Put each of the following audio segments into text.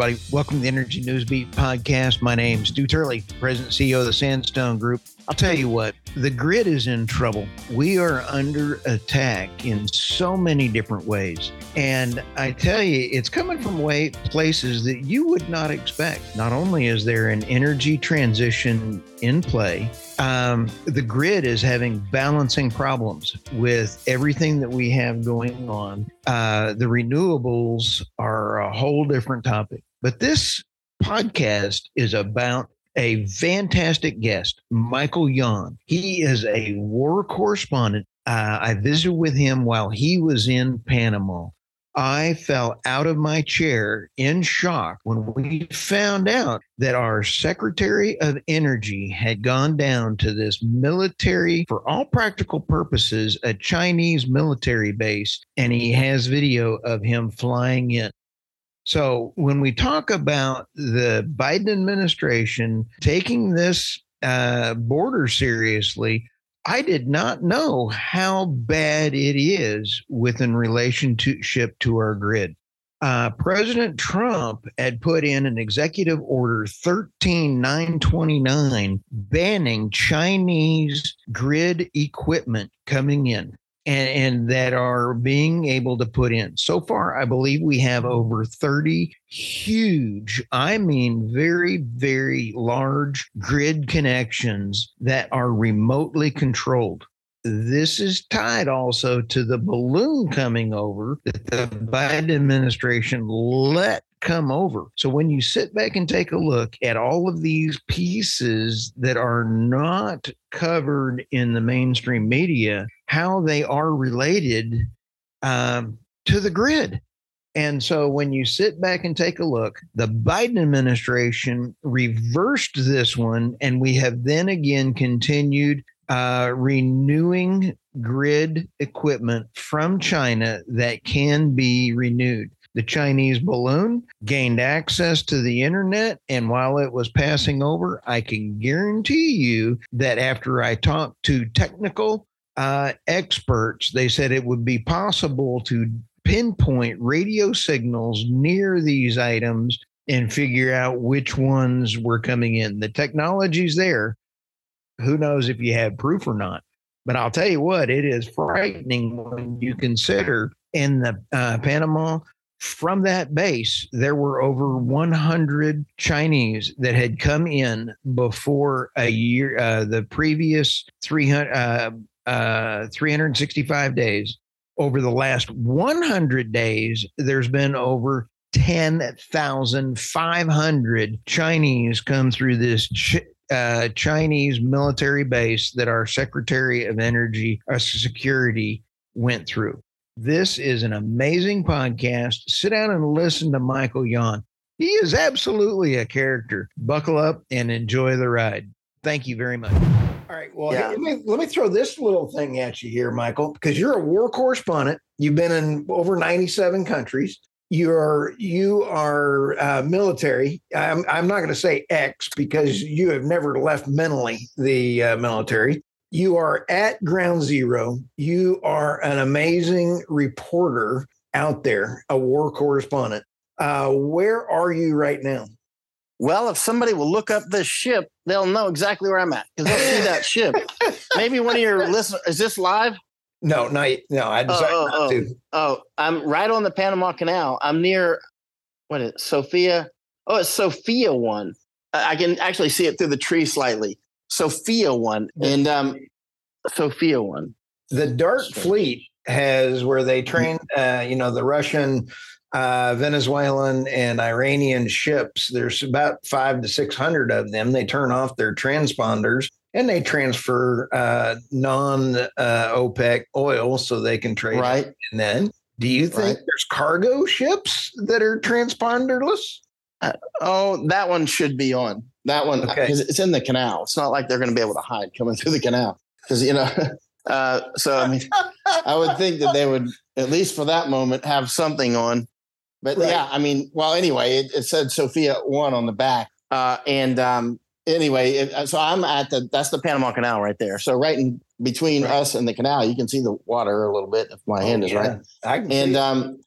everybody. Welcome to the Energy News Beat podcast. My name's Stu Turley, President CEO of the Sandstone Group. I'll tell you what, the grid is in trouble. We are under attack in so many different ways. And I tell you, it's coming from way places that you would not expect. Not only is there an energy transition in play, um, the grid is having balancing problems with everything that we have going on. Uh, the renewables are a whole different topic. But this podcast is about a fantastic guest, Michael Yon. He is a war correspondent. Uh, I visited with him while he was in Panama. I fell out of my chair in shock when we found out that our Secretary of Energy had gone down to this military, for all practical purposes, a Chinese military base, and he has video of him flying in. So when we talk about the Biden administration taking this uh, border seriously, I did not know how bad it is within relationship to our grid. Uh, President Trump had put in an executive order 13929 banning Chinese grid equipment coming in and, and that are being able to put in. So far, I believe we have over 30 huge, I mean, very, very large grid connections that are remotely controlled this is tied also to the balloon coming over that the Biden administration let come over. So when you sit back and take a look at all of these pieces that are not covered in the mainstream media, how they are related um, to the grid. And so when you sit back and take a look, the Biden administration reversed this one, and we have then again continued uh, renewing grid equipment from China that can be renewed. The Chinese balloon gained access to the internet. And while it was passing over, I can guarantee you that after I talked to technical uh, experts, they said it would be possible to pinpoint radio signals near these items and figure out which ones were coming in. The technology's there. Who knows if you have proof or not? But I'll tell you what, it is frightening when you consider in the uh, Panama from that base, there were over 100 Chinese that had come in before a year, uh, the previous 300, uh, uh, 365 days. Over the last 100 days, there's been over 10,500 Chinese come through this ch- uh, Chinese military base that our Secretary of Energy, uh, Security went through. This is an amazing podcast. Sit down and listen to Michael Yon. He is absolutely a character. Buckle up and enjoy the ride. Thank you very much. All right. Well, yeah. let, me, let me throw this little thing at you here, Michael, because you're a war correspondent. You've been in over 97 countries. You're you are uh, military. I'm I'm not going to say X because you have never left mentally the uh, military. You are at ground zero. You are an amazing reporter out there, a war correspondent. Uh, where are you right now? Well, if somebody will look up this ship, they'll know exactly where I'm at because they'll see that ship. Maybe one of your listeners is this live? No, not no. I decided oh, oh, not to. Oh, oh, I'm right on the Panama Canal. I'm near what is it, Sophia? Oh, it's Sophia one. I can actually see it through the tree slightly. Sophia one and um, Sophia one. The Dark Fleet has where they train, uh, you know, the Russian, uh, Venezuelan, and Iranian ships. There's about five to six hundred of them. They turn off their transponders and they transfer uh, non uh, OPEC oil so they can trade. Right. And then, do you think right. there's cargo ships that are transponderless? Uh, oh, that one should be on. That one, okay. it's in the canal. It's not like they're going to be able to hide coming through the canal because you know. Uh, so I mean, I would think that they would at least for that moment have something on. But right. yeah, I mean, well, anyway, it, it said Sophia one on the back, uh, and um, anyway, it, uh, so I'm at the that's the Panama Canal right there. So right in between right. us and the canal, you can see the water a little bit if my oh, hand is yeah. right. and um,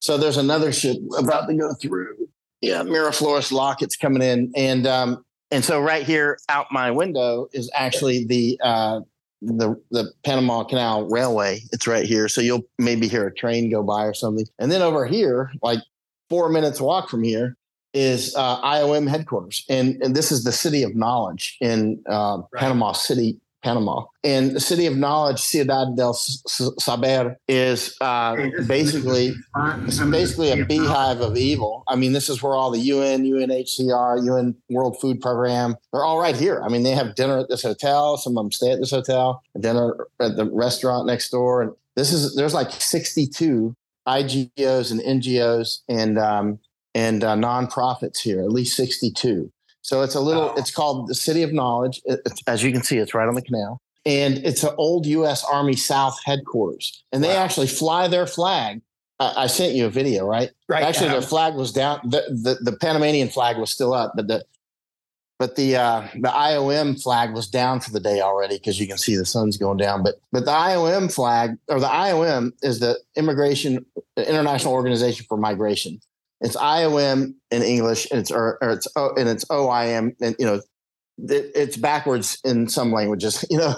so there's another ship about to go through. yeah, Miraflores Lockett's coming in, and um, and so right here out my window is actually the uh, the the Panama Canal Railway. It's right here, so you'll maybe hear a train go by or something. And then over here, like four minutes walk from here, is uh, IOM headquarters, and and this is the City of Knowledge in uh, right. Panama City, Panama. And the city of knowledge, Ciudad del Saber, is uh, basically it's basically a beehive of evil. I mean, this is where all the UN, UNHCR, UN World Food Program, they're all right here. I mean, they have dinner at this hotel. Some of them stay at this hotel, dinner at the restaurant next door. And this is there's like 62 IGOs and NGOs and um, and uh, nonprofits here, at least 62. So it's a little, it's called the City of Knowledge. It, as you can see, it's right on the canal. And it's an old U.S. Army South headquarters. And they wow. actually fly their flag. I, I, sent you a video, right? Right. Actually, their flag was down. The, the, the Panamanian flag was still up, but the but the uh, the IOM flag was down for the day already because you can see the sun's going down. But but the IOM flag or the IOM is the Immigration International Organization for Migration. It's IOM in English, and it's or, or it's o, and it's OIM, and you know, it, it's backwards in some languages, you know,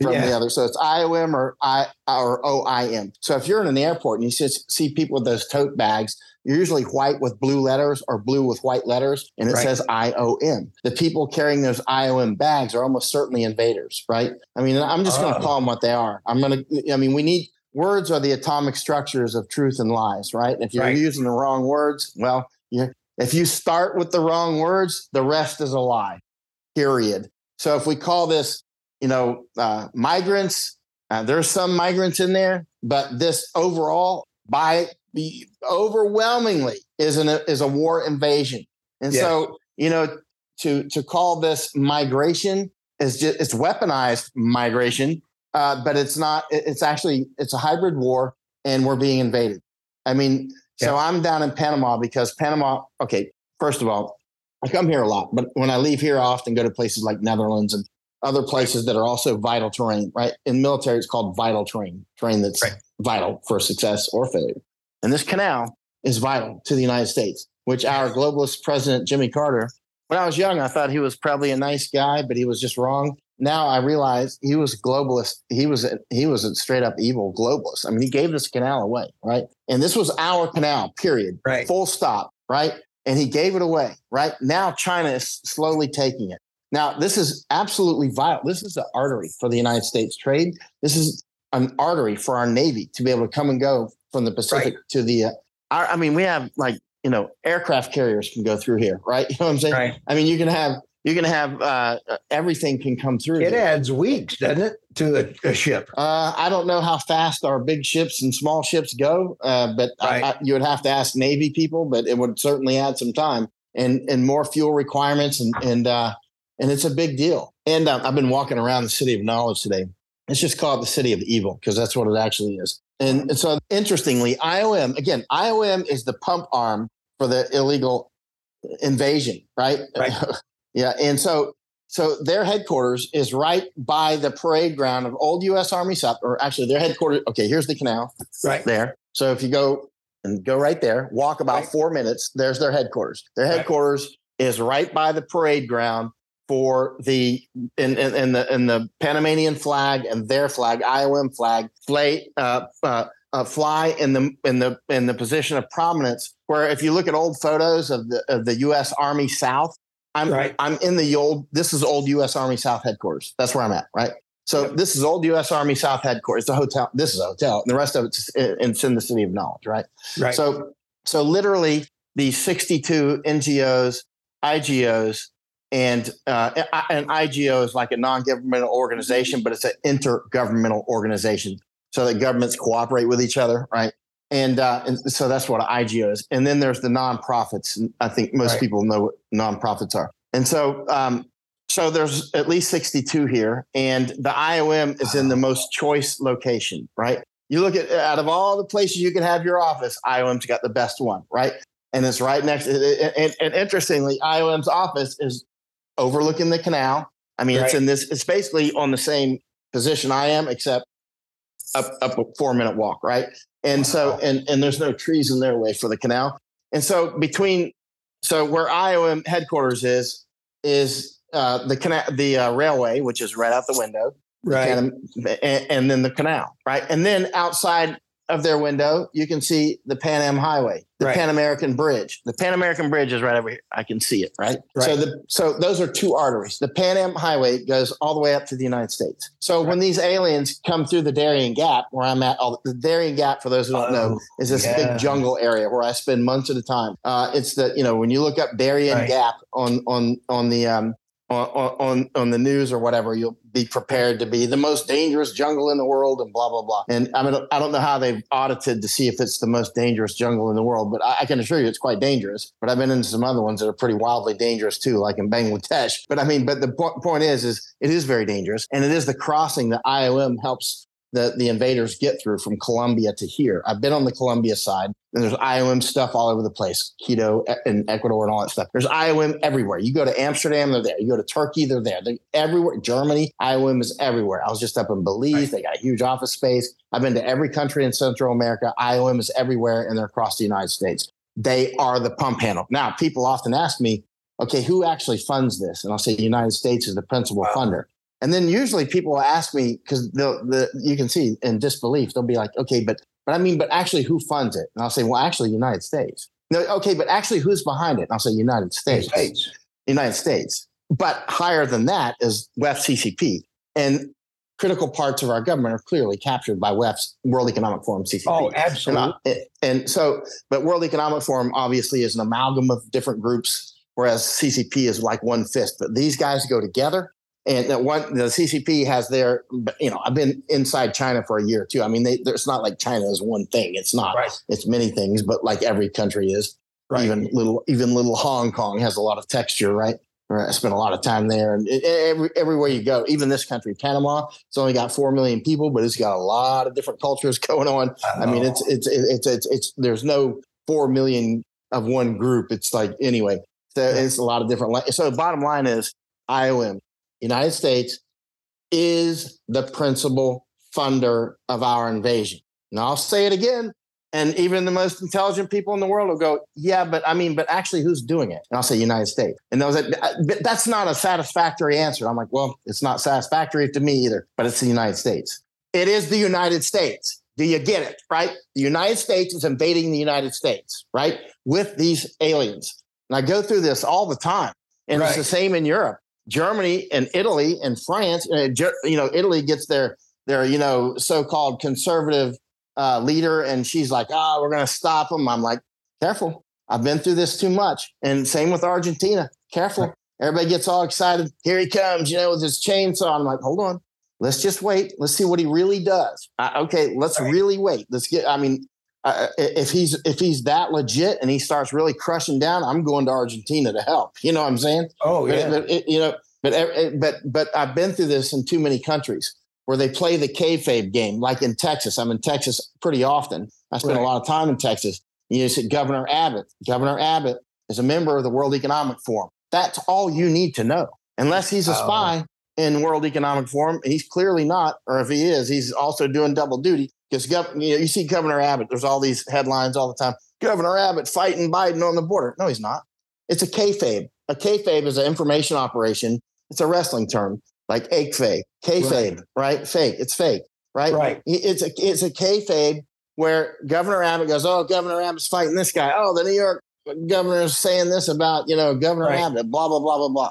from yeah. the other. So it's IOM or I or OIM. So if you're in an airport and you see, see people with those tote bags, you're usually white with blue letters or blue with white letters, and it right. says IOM. The people carrying those IOM bags are almost certainly invaders, right? I mean, I'm just oh. going to call them what they are. I'm going to. I mean, we need words are the atomic structures of truth and lies, right? If you're right. using the wrong words, well, if you start with the wrong words, the rest is a lie, period. So if we call this, you know, uh, migrants, uh, there's some migrants in there, but this overall, by the overwhelmingly, is an is a war invasion, and yes. so you know, to to call this migration is just it's weaponized migration uh, but it's not. It's actually it's a hybrid war, and we're being invaded. I mean, yeah. so I'm down in Panama because Panama. Okay, first of all, I come here a lot, but when I leave here, I often go to places like Netherlands and other places that are also vital terrain. Right in military, it's called vital terrain, terrain that's right. vital for success or failure. And this canal is vital to the United States, which our globalist president Jimmy Carter. When I was young, I thought he was probably a nice guy, but he was just wrong now I realize he was a globalist. He was a, he was a straight up evil globalist. I mean, he gave this canal away, right? And this was our canal, period. Right. Full stop, right? And he gave it away, right? Now China is slowly taking it. Now, this is absolutely vital. This is an artery for the United States trade. This is an artery for our Navy to be able to come and go from the Pacific right. to the. Uh, our, I mean, we have like, you know, aircraft carriers can go through here, right? You know what I'm saying? Right. I mean, you can have you're going to have uh, everything can come through. It adds weeks, doesn't it, to a, a ship? Uh, I don't know how fast our big ships and small ships go, uh, but right. I, I, you would have to ask Navy people. But it would certainly add some time and and more fuel requirements, and and uh, and it's a big deal. And uh, I've been walking around the city of knowledge today. It's just called the city of evil because that's what it actually is. And, and so, interestingly, IOM again, IOM is the pump arm for the illegal invasion, right? Right. Yeah, and so so their headquarters is right by the parade ground of old U.S. Army South, or actually their headquarters. Okay, here's the canal, right there. So if you go and go right there, walk about right. four minutes. There's their headquarters. Their headquarters right. is right by the parade ground for the in, in, in, the in the Panamanian flag and their flag, IOM flag, fly, uh, uh, uh, fly in the in the in the position of prominence. Where if you look at old photos of the of the U.S. Army South, I'm right. I'm in the old. This is old U.S. Army South headquarters. That's where I'm at. Right. So yep. this is old U.S. Army South headquarters. It's a hotel. This is a hotel. And the rest of it's in, it's in the city of knowledge. Right. Right. So so literally the 62 NGOs, IGOs, and uh, an IGO is like a non-governmental organization, but it's an intergovernmental organization so that governments cooperate with each other, right? And, uh, and so that's what IGO is. And then there's the nonprofits. I think most right. people know what nonprofits are. And so, um, so there's at least 62 here, and the IOM is in the most choice location, right? You look at out of all the places you can have your office, IOM's got the best one, right? And it's right next. And, and interestingly, IOM's office is overlooking the canal. I mean, right. it's in this. It's basically on the same position I am, except up up a four minute walk, right? And wow. so, and and there's no trees in their way for the canal. And so between So where IOM headquarters is is uh, the cana- the uh, railway, which is right out the window, right, and, and, then the canal, right, and then outside of their window, you can see the Pan Am Highway, the right. Pan American Bridge. The Pan American Bridge is right over here. I can see it, right? right? So the so those are two arteries. The Pan Am Highway goes all the way up to the United States. So right. when these aliens come through the Darien Gap, where I'm at, all, the Darien Gap, for those who don't know, oh, is this yeah. big jungle area where I spend months at a time. Uh, it's the you know when you look up Darien Gap on on on the um, on, on the news or whatever, you'll be prepared to be the most dangerous jungle in the world and blah blah blah. And I mean, I don't know how they've audited to see if it's the most dangerous jungle in the world, but I, I can assure you it's quite dangerous. But I've been in some other ones that are pretty wildly dangerous too, like in Bangladesh. But I mean, but the po- point is, is it is very dangerous, and it is the crossing that IOM helps the, the invaders get through from Colombia to here. I've been on the Colombia side, and there's IOM stuff all over the place, Quito and Ecuador and all that stuff. There's IOM everywhere. You go to Amsterdam, they're there. You go to Turkey, they're there. They're everywhere. Germany, IOM is everywhere. I was just up in Belize. Right. They got a huge office space. I've been to every country in Central America. IOM is everywhere, and they're across the United States. They are the pump handle. Now, people often ask me, okay, who actually funds this? And I'll say the United States is the principal wow. funder. And then usually people will ask me because the you can see in disbelief they'll be like, okay, but but I mean, but actually, who funds it? And I'll say, well, actually, United States. No, okay, but actually, who's behind it? And I'll say United States. States. United States. But higher than that is WEF CCP. And critical parts of our government are clearly captured by WEF's World Economic Forum CCP. Oh, absolutely. And, and, so, but World Economic Forum obviously is an amalgam of different groups, whereas CCP is like one fist. But these guys go together and that one the CCP has their you know I've been inside China for a year or two. I mean, they, it's not like China is one thing. It's not. Right. It's many things, but like every country is. Right. Even little even little Hong Kong has a lot of texture, right? I spent a lot of time there, and it, every, everywhere you go, even this country, Panama, it's only got four million people, but it's got a lot of different cultures going on. I, I mean, it's, it's it's it's it's it's there's no four million of one group. It's like anyway, so it's a lot of different. So bottom line is IOM United States is the principal funder of our invasion. Now I'll say it again. And even the most intelligent people in the world will go, yeah, but I mean, but actually, who's doing it? And I'll say United States. And they'll say, that's not a satisfactory answer. I'm like, well, it's not satisfactory to me either, but it's the United States. It is the United States. Do you get it? Right? The United States is invading the United States, right? With these aliens. And I go through this all the time. And right. it's the same in Europe. Germany and Italy and France, uh, you know, Italy gets their their you know so-called conservative uh, leader, and she's like, "Ah, oh, we're going to stop them." I'm like, "Careful! I've been through this too much." And same with Argentina. Careful! Everybody gets all excited. Here he comes, you know, with his chainsaw. I'm like, "Hold on, let's just wait. Let's see what he really does." Uh, okay, let's right. really wait. Let's get. I mean, uh, if he's if he's that legit and he starts really crushing down, I'm going to Argentina to help. You know what I'm saying? Oh yeah. But, but you know, but but but I've been through this in too many countries where they play the kayfabe game, like in Texas. I'm in Texas pretty often. I spend right. a lot of time in Texas. You said Governor Abbott. Governor Abbott is a member of the World Economic Forum. That's all you need to know. Unless he's a oh. spy in World Economic Forum, he's clearly not. Or if he is, he's also doing double duty. Because you, know, you see Governor Abbott, there's all these headlines all the time. Governor Abbott fighting Biden on the border. No, he's not. It's a kayfabe. A kayfabe is an information operation. It's a wrestling term, like kayfabe, kayfabe, right. right? Fake. It's fake, right? Right. It's a it's a kayfabe where Governor Abbott goes, "Oh, Governor Abbott's fighting this guy. Oh, the New York governor is saying this about you know Governor right. Abbott. Blah blah blah blah blah.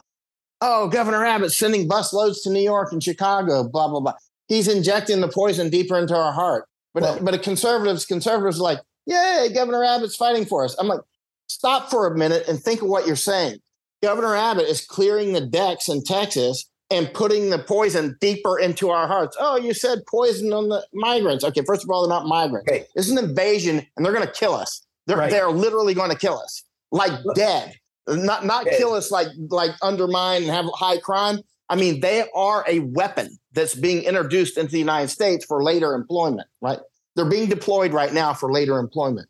Oh, Governor Abbott's sending bus loads to New York and Chicago. Blah blah blah. He's injecting the poison deeper into our heart. But well, but a conservatives conservatives are like, yay, Governor Abbott's fighting for us. I'm like, stop for a minute and think of what you're saying. Governor Abbott is clearing the decks in Texas and putting the poison deeper into our hearts. Oh, you said poison on the migrants. Okay, first of all, they're not migrants. Okay. Is an invasion, and they're going to kill us. They're right. they're literally going to kill us, like dead. Not not dead. kill us like like undermine and have high crime. I mean, they are a weapon that's being introduced into the United States for later employment, right? They're being deployed right now for later employment.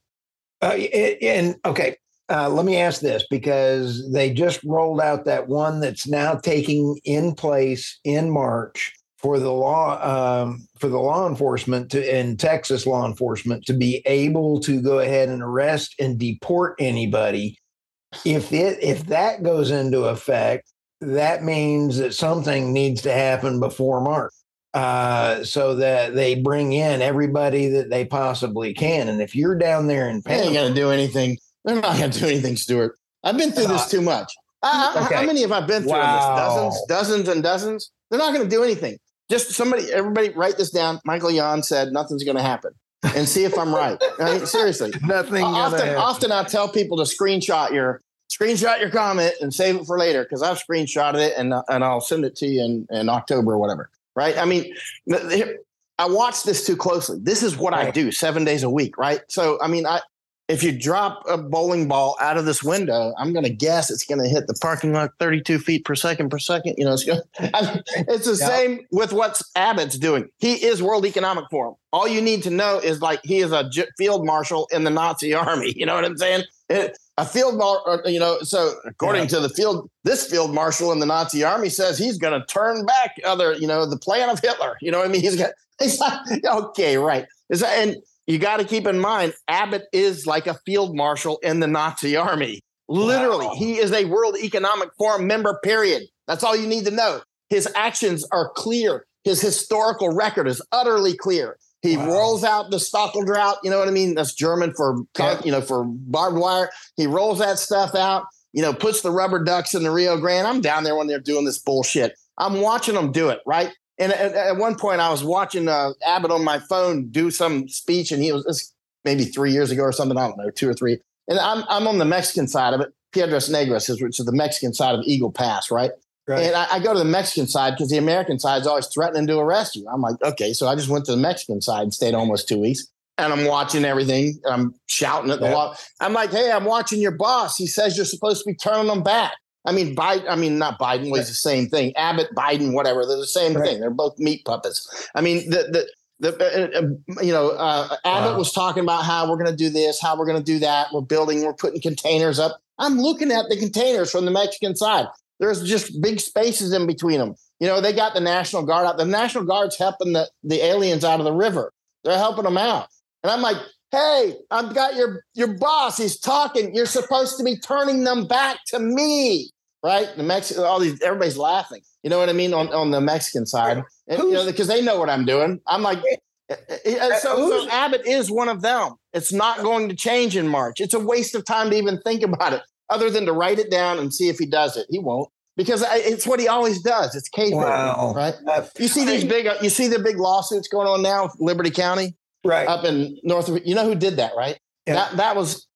Uh, and okay, uh, let me ask this because they just rolled out that one that's now taking in place in March for the law um, for the law enforcement to in Texas law enforcement to be able to go ahead and arrest and deport anybody if it if that goes into effect, that means that something needs to happen before March. Uh, so that they bring in everybody that they possibly can. And if you're down there in Panama, they ain't gonna do anything. They're not gonna do anything, Stuart. I've been through this too much. Uh, okay. How many have I been through wow. Dozens, dozens and dozens. They're not going to do anything. Just somebody, everybody, write this down. Michael Yon said nothing's going to happen, and see if I'm right. I mean, seriously, nothing. Often, often I tell people to screenshot your screenshot your comment and save it for later because I've screenshotted it and and I'll send it to you in, in October or whatever. Right? I mean, I watch this too closely. This is what. I do seven days a week. Right? So I mean, I if you drop a bowling ball out of this window, I'm going to guess it's going to hit the parking lot 32 feet per second per second. You know, it's, gonna, it's the same with what Abbott's doing. He is World Economic Forum. All you need to know is like he is a field marshal in the Nazi army. You know what I'm saying? It, a field marshal, uh, you know, so according yeah. to the field, this field marshal in the Nazi army says he's going to turn back other, you know, the plan of Hitler. You know what I mean? He's got, he's like, okay, right. Is that, and you got to keep in mind, Abbott is like a field marshal in the Nazi army. Literally, wow. he is a World Economic Forum member, period. That's all you need to know. His actions are clear. His historical record is utterly clear. He wow. rolls out the Stacheldraht, you know what I mean? That's German for, yeah. you know, for barbed wire. He rolls that stuff out, you know, puts the rubber ducks in the Rio Grande. I'm down there when they're doing this bullshit. I'm watching them do it, right? And at, at, one point, I was watching uh, Abbott on my phone do some speech, and he was maybe three years ago or something. I don't know, two or three. And I'm I'm on the Mexican side of it. Piedras Negras is which is the Mexican side of Eagle Pass, right? Right. And I, I, go to the Mexican side because the American side is always threatening to arrest you. I'm like, okay, so I just went to the Mexican side and stayed almost two weeks. And I'm watching everything. I'm shouting at the yeah. wall. I'm like, hey, I'm watching your boss. He says you're supposed to be turning them back. I mean, Biden, I mean, not Biden was the same thing. Abbott, Biden, whatever, they're the same right. thing. They're both meat puppets. I mean, the, the, the uh, uh, you know, uh, Abbott wow. was talking about how we're going to do this, how we're going to do that. We're building, we're putting containers up. I'm looking at the containers from the Mexican side. There's just big spaces in between them. You know, they got the National Guard out. The National Guard's helping the, the aliens out of the river. They're helping them out. And I'm like, hey, I've got your your boss. He's talking. You're supposed to be turning them back to me, right? The Mexican, all these, everybody's laughing. You know what I mean on, on the Mexican side, and, you know, because they know what I'm doing. I'm like, eh, eh, eh, so, so Abbott is one of them. It's not going to change in March. It's a waste of time to even think about it, other than to write it down and see if he does it. He won't because it's what he always does. It's case wow. right? You see these big, uh, you see the big lawsuits going on now, Liberty County right up in north you know who did that right yeah. that that was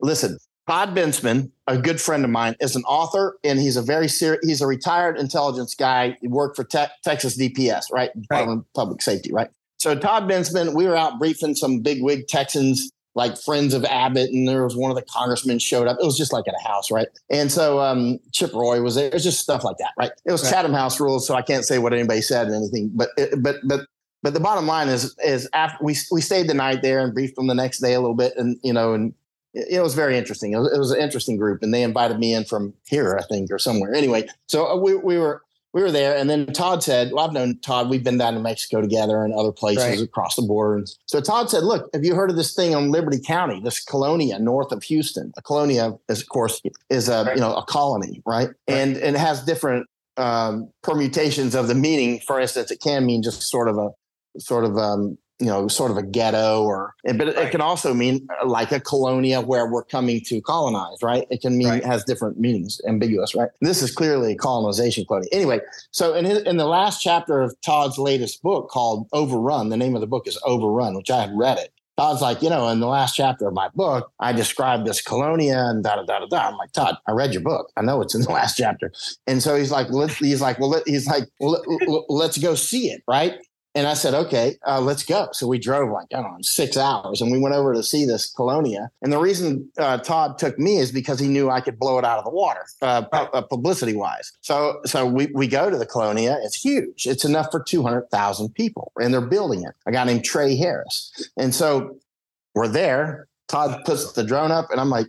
listen todd bensman a good friend of mine is an author and he's a very serious he's a retired intelligence guy he worked for te- texas dps right department of public safety right so todd bensman we were out briefing some big wig texans like friends of Abbott, and there was one of the congressmen showed up. It was just like at a house, right? And so um, Chip Roy was there. It was just stuff like that, right? It was right. Chatham House rules, so I can't say what anybody said and anything. But but but but the bottom line is is after we we stayed the night there and briefed them the next day a little bit, and you know, and it, it was very interesting. It was, it was, an interesting group, and they invited me in from here, I think, or somewhere. Anyway, so uh, we we were we were there, and then Todd said, "Well, I've known Todd. We've been down to Mexico together and other places right. across the border." And so Todd said, "Look, have you heard of this thing on Liberty County, this colonia north of Houston? A colonia is, of course, is a right. you know a colony, right? right? And and it has different um, permutations of the meaning. For instance, it can mean just sort of a sort of um, you know sort of a ghetto or but it, right. it, can also mean like a colonia where we're coming to colonize right it can mean right. has different meanings ambiguous right this is clearly a colonization colonia anyway so in, his, in the last chapter of todd's latest book called overrun the name of the book is overrun which i had read it Todd's like, you know, in the last chapter of my book, I described this colonia and da da da da da. I'm like, Todd, I read your book. I know it's in the last chapter. And so he's like, he's like, well, let, he's like, well, let, let's go see it, right? And I said, okay, uh, let's go. So we drove like, I don't know, six hours and we went over to see this colonia. And the reason uh, Todd took me is because he knew I could blow it out of the water, uh, uh publicity wise. So, so we, we go to the colonia. It's huge. It's enough for 200,000 people and they're building it. A guy named Trey Harris. And so we're there. Todd puts the drone up and I'm like,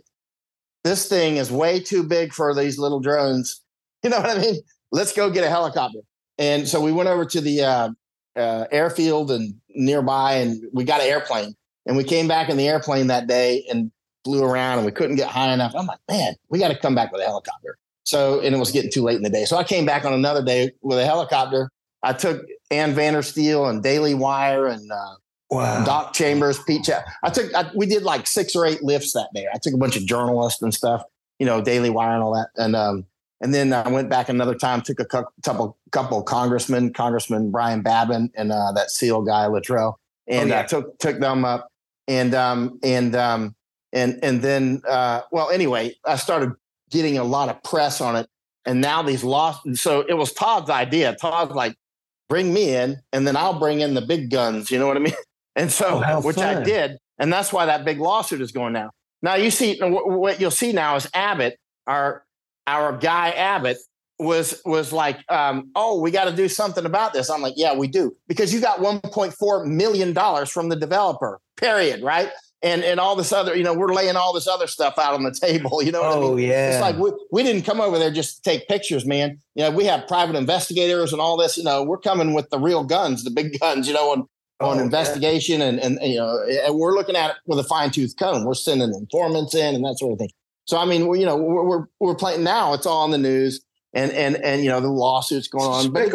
this thing is way too big for these little drones. You know what I mean? Let's go get a helicopter. And so we went over to the uh, uh, airfield and nearby, and we got an airplane. And we came back in the airplane that day and flew around and we couldn't get high enough. I'm like, man, we got to come back with a helicopter. So, and it was getting too late in the day. So I came back on another day with a helicopter. I took Ann Vandersteel and Daily Wire and uh, wow. Doc Chambers, Pete. Ch- I took, I, we did like six or eight lifts that day. I took a bunch of journalists and stuff, you know, Daily Wire and all that. And, um, and then I went back another time, took a couple, couple congressmen, Congressman Brian Babin and uh, that SEAL guy, Luttrell, and oh, yeah. uh, took, took them up. And, um, and, um, and, and then, uh, well, anyway, I started getting a lot of press on it. And now these lawsuits. So it was Todd's idea. Todd's like, bring me in, and then I'll bring in the big guns. You know what I mean? And so, oh, which fun. I did, and that's why that big lawsuit is going now. Now you see what you'll see now is Abbott, our our guy Abbott was was like, um, oh, we got to do something about this. I'm like, yeah, we do because you got 1.4 million dollars from the developer. Period. Right and and all this other, you know, we're laying all this other stuff out on the table. You know, oh I mean? yeah, it's like we, we didn't come over there just to take pictures, man. You know, we have private investigators and all this. You know, we're coming with the real guns, the big guns. You know, on oh, on investigation and and you know, and we're looking at it with a fine tooth comb. We're sending informants in and that sort of thing. So I mean, you know, we're, we're we're playing now. It's all on the news. And, and and you know the lawsuits going on, but at,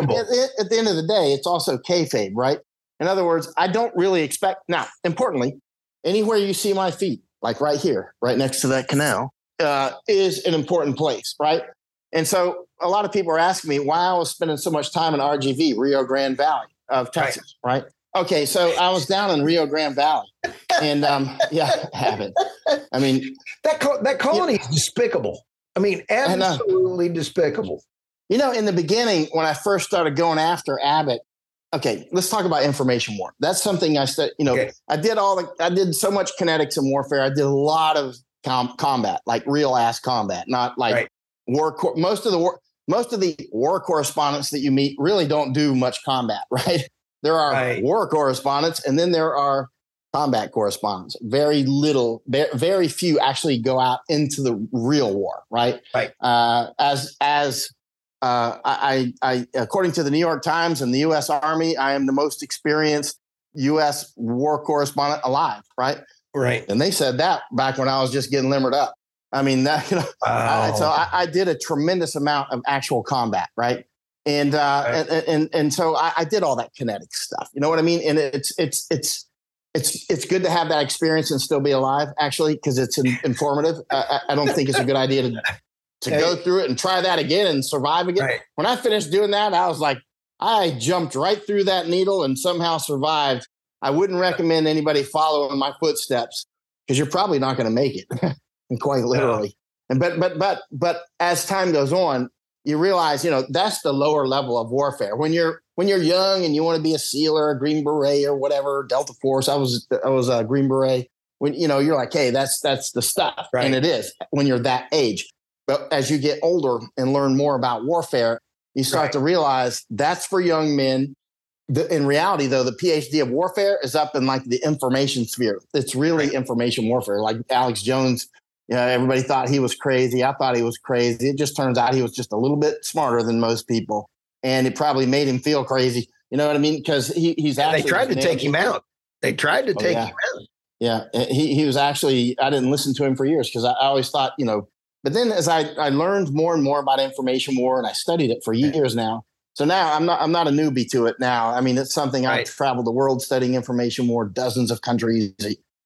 at the end of the day, it's also kayfabe, right? In other words, I don't really expect. Now, importantly, anywhere you see my feet, like right here, right next to that canal, uh, is an important place, right? And so a lot of people are asking me why I was spending so much time in RGV, Rio Grande Valley of Texas, right? right? Okay, so I was down in Rio Grande Valley, and um, yeah, it. I mean, that co- that colony is despicable. I mean, absolutely despicable. You know, in the beginning, when I first started going after Abbott, okay, let's talk about information war. That's something I said, you know, okay. I did all the, I did so much kinetics and warfare. I did a lot of com- combat, like real ass combat, not like right. war. Cor- most of the war, most of the war correspondents that you meet really don't do much combat, right? There are right. war correspondents, and then there are combat correspondents. Very little, very few actually go out into the real war, right? Right. Uh, as as uh, I, I, according to the New York Times and the U.S. Army, I am the most experienced U.S. war correspondent alive. Right. Right. And they said that back when I was just getting limbered up. I mean, that, you know, wow. I, so I, I, did a tremendous amount of actual combat. Right. And, uh, right. and, and, and, so I, I did all that kinetic stuff. You know what I mean? And it's, it's, it's, it's it's good to have that experience and still be alive actually because it's informative I, I, don't think it's a good idea to to go through it and try that again and survive again. Right. When I finished doing that, I was like, I jumped right through that needle and somehow survived. I wouldn't recommend anybody following my footsteps because you're probably not going to make it, quite literally. And but but but but as time goes on, you realize you know that's the lower level of warfare. When you're when you're young and you want to be a SEAL or a Green Beret or whatever Delta Force, I was I was a Green Beret. When you know you're like, hey, that's that's the stuff, right. and it is when you're that age. But as you get older and learn more about warfare, you start right. to realize that's for young men. The, in reality, though, the PhD of warfare is up in like the information sphere. It's really right. information warfare. Like Alex Jones, you know, everybody thought he was crazy. I thought he was crazy. It just turns out he was just a little bit smarter than most people, and it probably made him feel crazy. You know what I mean? Because he, he's actually they tried to take him out. They tried to oh, take yeah. him out. Yeah, eh, he he was actually. I didn't listen to him for years because I, I always thought, you know, but then as I, I learned more and more about information war and I studied it for years now. So now I'm not I'm not a newbie to it now. I mean, it's something right. I've traveled the world studying information war, dozens of countries,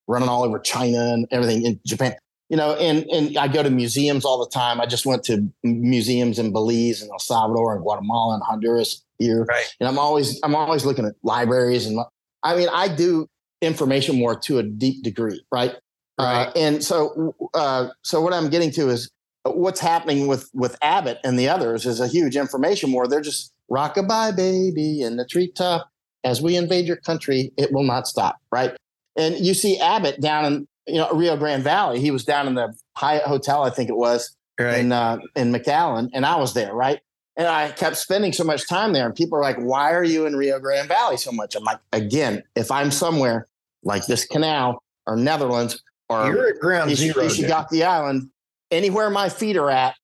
running all over China and everything in Japan. You know, and and I go to museums all the time. I just went to museums in Belize and El Salvador and Guatemala and Honduras here. Right. And I'm always I'm always looking at libraries and I mean I do information war to a deep degree, right? Right. Uh, and so, uh, so what I'm getting to is what's happening with with Abbott and the others is a huge information war. They're just rockabye baby in the treetop. As we invade your country, it will not stop. Right. And you see Abbott down in you know Rio Grande Valley. He was down in the Hyatt Hotel, I think it was, right. in uh, in McAllen, and I was there. Right. And I kept spending so much time there, and people are like, "Why are you in Rio Grande Valley so much?" I'm like, again, if I'm somewhere like this canal or Netherlands or You're at ground Ishi, zero. Ishigaki Island, anywhere my feet are at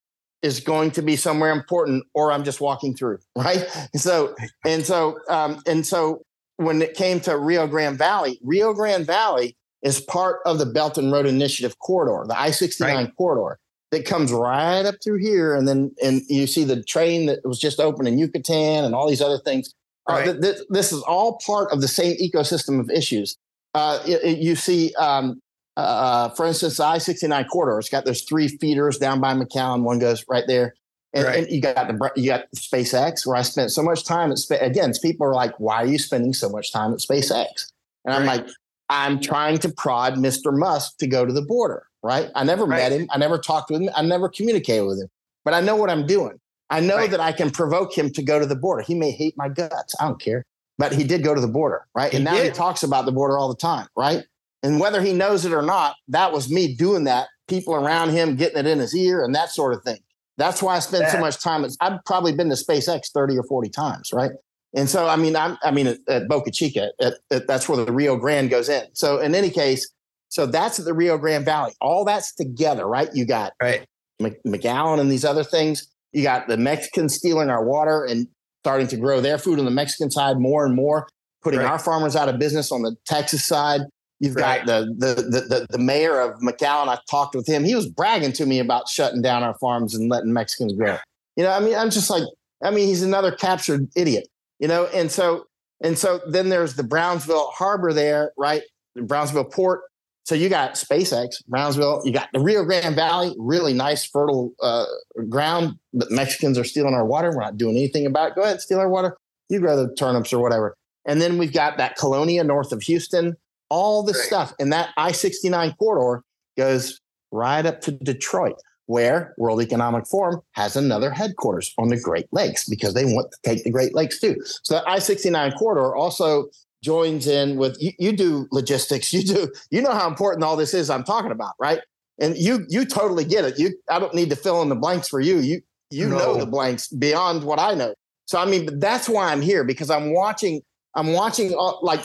is going to be somewhere important, or I'm just walking through, right? And So and so um, and so when it came to Rio Grande Valley, Rio Grande Valley is part of the Belt and Road Initiative corridor, the I 69 right. corridor that comes right up through here. And then and you see the train that was just opened in Yucatan and all these other things. Uh, right. Uh, th- th- this is all part of the same ecosystem of issues. Uh, it, it, you see, um, uh, for instance, the I 69 corridor, it's got those three feeders down by McAllen. One goes right there. And, right. and, you got the you got SpaceX, where I spent so much time at again. People are like, "Why are you spending so much time at SpaceX?" And I'm like, "I'm trying to prod Mr. Musk to go to the border." Right? I never right. met him. I never talked with him. I never communicated with him. But I know what I'm doing. I know right. that I can provoke him to go to the border. He may hate my guts. I don't care. But he did go to the border, right? He and now did. he talks about the border all the time, right? And whether he knows it or not, that was me doing that. People around him getting it in his ear and that sort of thing. That's why I spend that. so much time. I've probably been to SpaceX 30 or 40 times, right? And so, I mean, I'm, I mean, at, at Boca Chica, at, at, that's where the Rio Grande goes in. So, in any case, so that's the Rio Grande Valley. All that's together, right? You got right. McAllen and these other things. You got the Mexicans stealing our water and starting to grow their food on the Mexican side more and more, putting right. our farmers out of business on the Texas side. You've right. got the, the, the the the mayor of McAllen. I talked with him. He was bragging to me about shutting down our farms and letting Mexicans grow. You know, I mean, I'm just like, I mean, he's another captured idiot. You know, and so and so then there's the Brownsville Harbor there, right? The Brownsville Port. So you got SpaceX, Brownsville. You got the Rio Grande Valley, really nice, fertile uh, ground. But Mexicans are stealing our water. We're not doing anything about it. Go ahead, steal our water. You grow the turnips or whatever. And then we've got that Colonia north of Houston all this right. stuff. And that I 69 corridor goes right up to Detroit, where World Economic Forum has another headquarters on the Great Lakes because they want to take the Great Lakes too. So the I 69 corridor also joins in with you, you do logistics, you do, you know how important all this is I'm talking about, right? And you you totally get it. You I don't need to fill in the blanks for you. You you no. know the blanks beyond what I know. So I mean, that's why I'm here because I'm watching I'm watching all, like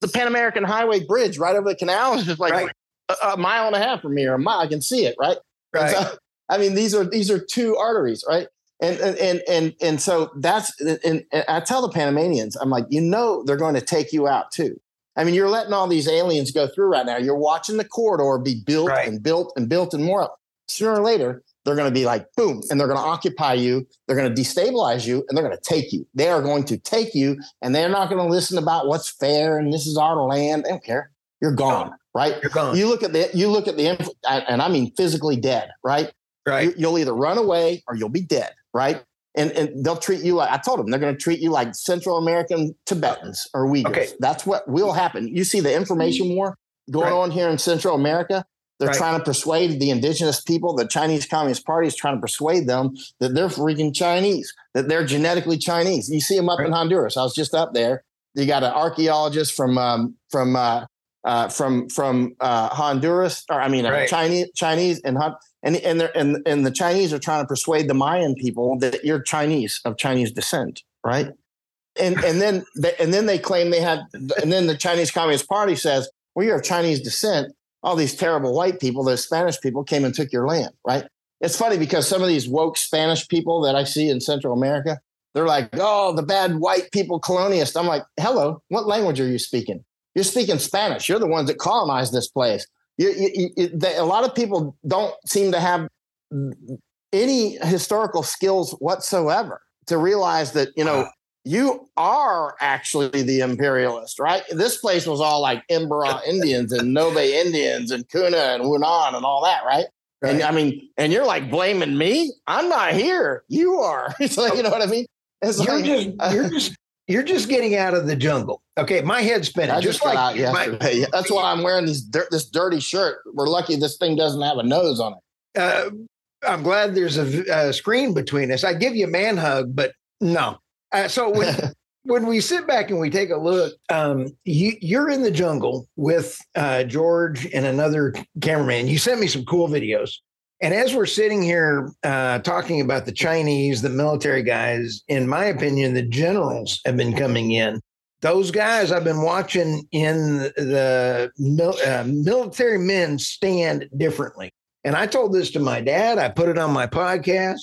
the Pan American Highway bridge right over the canal is just like right. a, a, mile and a half from here. A mile, I can see it, right? Right. So, I mean, these are these are two arteries, right? And and and and so that's and, and I tell the Panamanians, I'm like, you know, they're going to take you out too. I mean, you're letting all these aliens go through right now. You're watching the corridor be built right. and built and built and more. Sooner or later, they're going to be like, boom, and they're going to occupy you. They're going to destabilize you and they're going to take you. They are going to take you and they're not going to listen about what's fair and this is our land. They don't care. You're gone, right? You're gone. You look at the, you look at the, and I mean physically dead, right? Right. You, will either run away or you'll be dead, right? And, and they'll treat you like I told them they're going to treat you like Central American Tibetans or Uyghurs. Okay. That's what will happen. You see the information war going right. on here in Central America. They're right. trying to persuade the indigenous people, the Chinese Communist Party is trying to persuade them that they're freaking Chinese, that they're genetically Chinese. You see them up right. in Honduras. I was just up there. You got an archaeologist from um, from uh, uh, from from uh, Honduras, or I mean, right. Chinese Chinese and and and, and and the Chinese are trying to persuade the Mayan people that you're Chinese of Chinese descent, right? And and then they, and then they claim they have, and then the Chinese Communist Party says, well, you're of Chinese descent all these terrible white people, those Spanish people came and took your land, right? It's funny because some of these woke Spanish people that I see in Central America, they're like, oh, the bad white people colonialists. I'm like, hello, what language are you speaking? You're speaking Spanish. You're the ones that colonized this place. You, you, you, they, a lot of people don't seem to have any historical skills whatsoever to realize that, you know, you are actually the imperialist, right? This place was all like Emberá Indians and Ngöbe Indians and Kuna and Wounaan and all that, right? right? And I mean, and you're like blaming me? I'm not here. You are. so, you know what I mean? It's you're like, just, uh, you're just you're just getting out of the jungle. Okay, my head's spinning. I just, just like out yesterday. My, That's why I'm wearing these dirt, this dirty shirt. We're lucky this thing doesn't have a nose on it. Uh, I'm glad there's a, a screen between us. I give you a man hug, but no, uh, so when, when we sit back and we take a look, um, you, are in the jungle with uh, George and another cameraman. You sent me some cool videos. And as we're sitting here uh, talking about the Chinese, the military guys, in my opinion, the generals have been coming in. Those guys I've been watching in the mil- uh, military men stand differently. And I told this to my dad. I put it on my podcast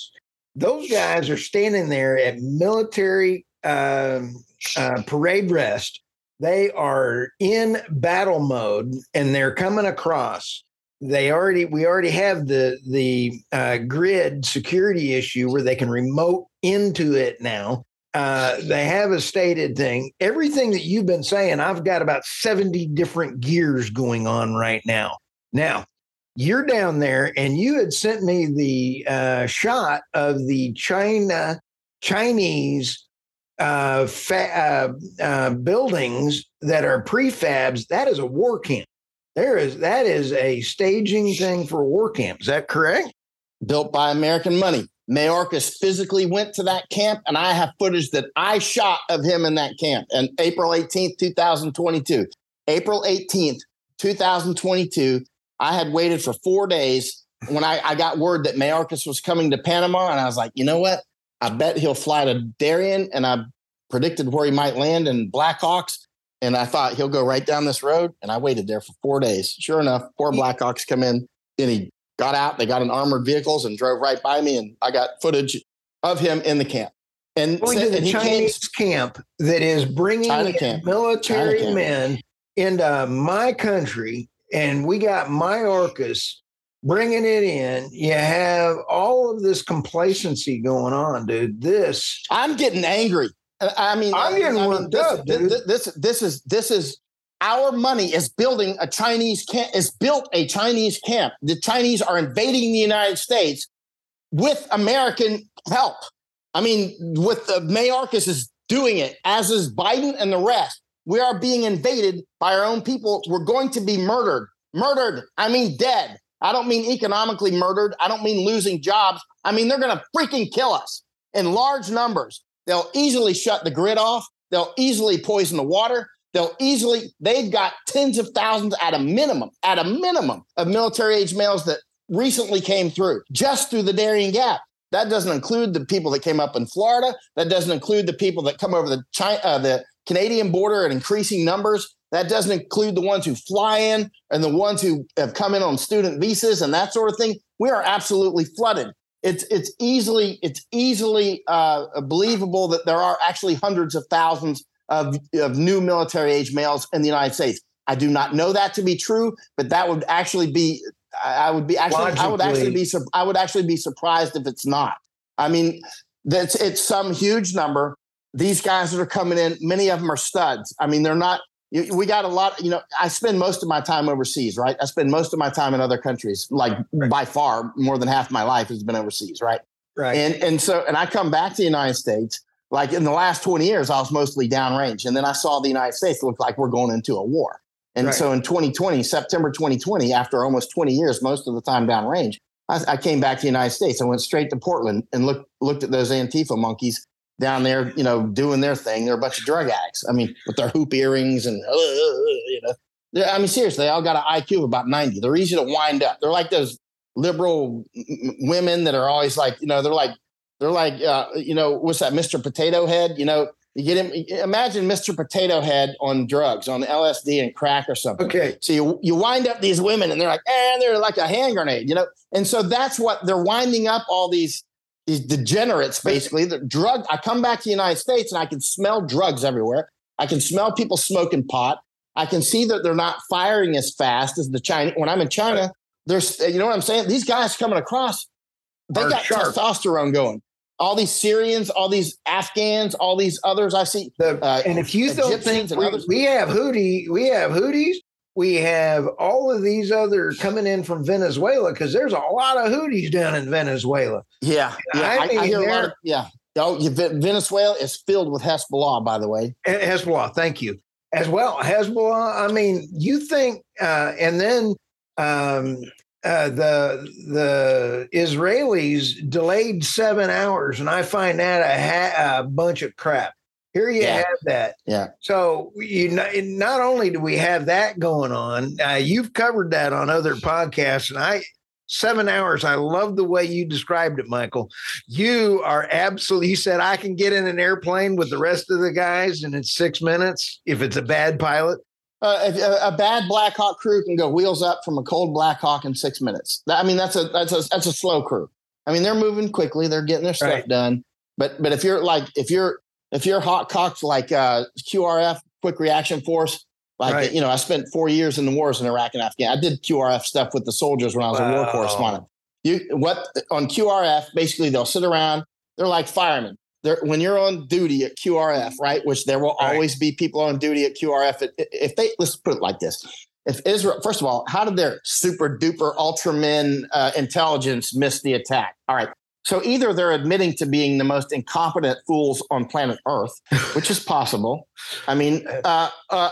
those guys are standing there at military um, uh, parade rest They are in battle mode and they're coming across. They already we already have the the uh, grid security issue where they can remote into it now. Uh, they have a stated thing. Everything that you've been saying, I've got about 70 different gears going on right now. Now, you're down there and you had sent me the uh, shot of the China Chinese uh, fa- uh, uh, buildings that are prefabs. That is a war camp. There is that is a staging thing for war camp. Is that correct? Built by American money. Mayorkas physically went to that camp, and I have footage that I shot of him in that camp. And April 18th, 2022. April 18th, 2022. I had waited for four days when I, I got word that Mayorkas was coming to Panama, and I was like, you know what? I bet he'll fly to Darien, and I predicted where he might land in Blackhawks. And I thought he'll go right down this road. And I waited there for four days. Sure enough, four Blackhawks come in, and he got out. They got in armored vehicles and drove right by me, and I got footage of him in the camp. And, Going to the Chinese came, camp that is bringing military men into my country, and we got Mayorkas bringing it in. You have all of this complacency going on, dude. This I'm getting angry. I mean, I'm getting I worked this, up. This, this, this is this is our money is building a Chinese camp. Is built a Chinese camp. The Chinese are invading the United States with American help. I mean, with the Mayorkas is doing it, as is Biden and the rest. We are being invaded by our own people. We're going to be murdered. Murdered. I mean, dead. I don't mean economically murdered. I don't mean losing jobs. I mean, they're going to freaking kill us in large numbers. They'll easily shut the grid off. They'll easily poison the water. They'll easily, they've got tens of thousands at a minimum, at a minimum of military age males that recently came through just through the Darien Gap. That doesn't include the people that came up in Florida. That doesn't include the people that come over the China, uh, the Canadian border in increasing numbers. That doesn't include the ones who fly in and the ones who have come in on student visas and that sort of thing. We are absolutely flooded. It's it's easily it's easily uh, believable that there are actually hundreds of thousands of, of new military age males in the United States. I do not know that to be true, but that would actually be I would be actually Logically. I would actually be I would actually be surprised if it's not. I mean, that's it's some huge number. These guys that are coming in, many of them are studs. I mean, they're not we got a lot you know i spend most of my time overseas right? I spend most of my time in other countries like right. by far more than half my life has been overseas right? Right. And and so and i come back to the united states like in the last 20 years i was mostly downrange and then i saw the united states look like we're going into a war. And right. so in 2020 september 2020 after almost 20 years most of the time downrange I, I came back to the united states. I went straight to portland and looked looked at those antifa monkeys down there, you know, doing their thing. They're a bunch of drug addicts. I mean, with their hoop earrings and, uh, you know, I mean, seriously, they all got an IQ of about 90. They're easy to wind up. They're like those liberal women that are always like, you know, they're like, they're like, uh, you know, what's that, Mr. Potato Head? You know, you get him. Imagine Mr. Potato Head on drugs, on LSD and crack or something. Okay. So you you wind up these women, and they're like, and eh, they're like a hand grenade, you know. And so that's what they're winding up all these these degenerates basically. The drug i come back to the united states and i can smell drugs everywhere. I can smell people smoking pot. I can see that they're not firing as fast as the china when i'm in china there's you know what i'm saying? These guys coming across they Are got sharp. testosterone going. All these syrians all these afghans all these others i see the, uh, and if you don't think we, we have Houthi we have Houthis we have all of these other coming in from Venezuela because there's a lot of Houthis down in Venezuela. Yeah, yeah I, I, I hear a lot of yeah. Oh, Venezuela is filled with Hezbollah, by the way. Hezbollah, thank you. As well, Hezbollah. I mean, you think, uh, and then um, uh, the the Israelis delayed seven hours, and I find that a, ha- a bunch of crap. Here you yeah. have that. Yeah. So you know, not only do we have that going on, uh, you've covered that on other podcasts, and I seven hours. I love the way you described it, Michael. You are absolutely. You said I can get in an airplane with the rest of the guys, and it's six minutes if it's a bad pilot. Uh, a, a, bad Black Hawk crew can go wheels up from a cold Black Hawk in six minutes. I mean, that's a that's a that's a slow crew. I mean, they're moving quickly. They're getting their stuff right. done. But but if you're like if you're if you're hot cocked like uh, QRF quick reaction force. Like right. you know, I spent four years in the wars in Iraq and Afghanistan. I did QRF stuff with the soldiers when I was wow. a war correspondent. You what on QRF? Basically, they'll sit around. They're like firemen. They're, when you're on duty at QRF, right? Which there will right. always be people on duty at QRF. If they let's put it like this: if Israel, first of all, how did their super duper ultramen uh, intelligence miss the attack? All right. So either they're admitting to being the most incompetent fools on planet Earth, which is possible. I mean, uh, uh,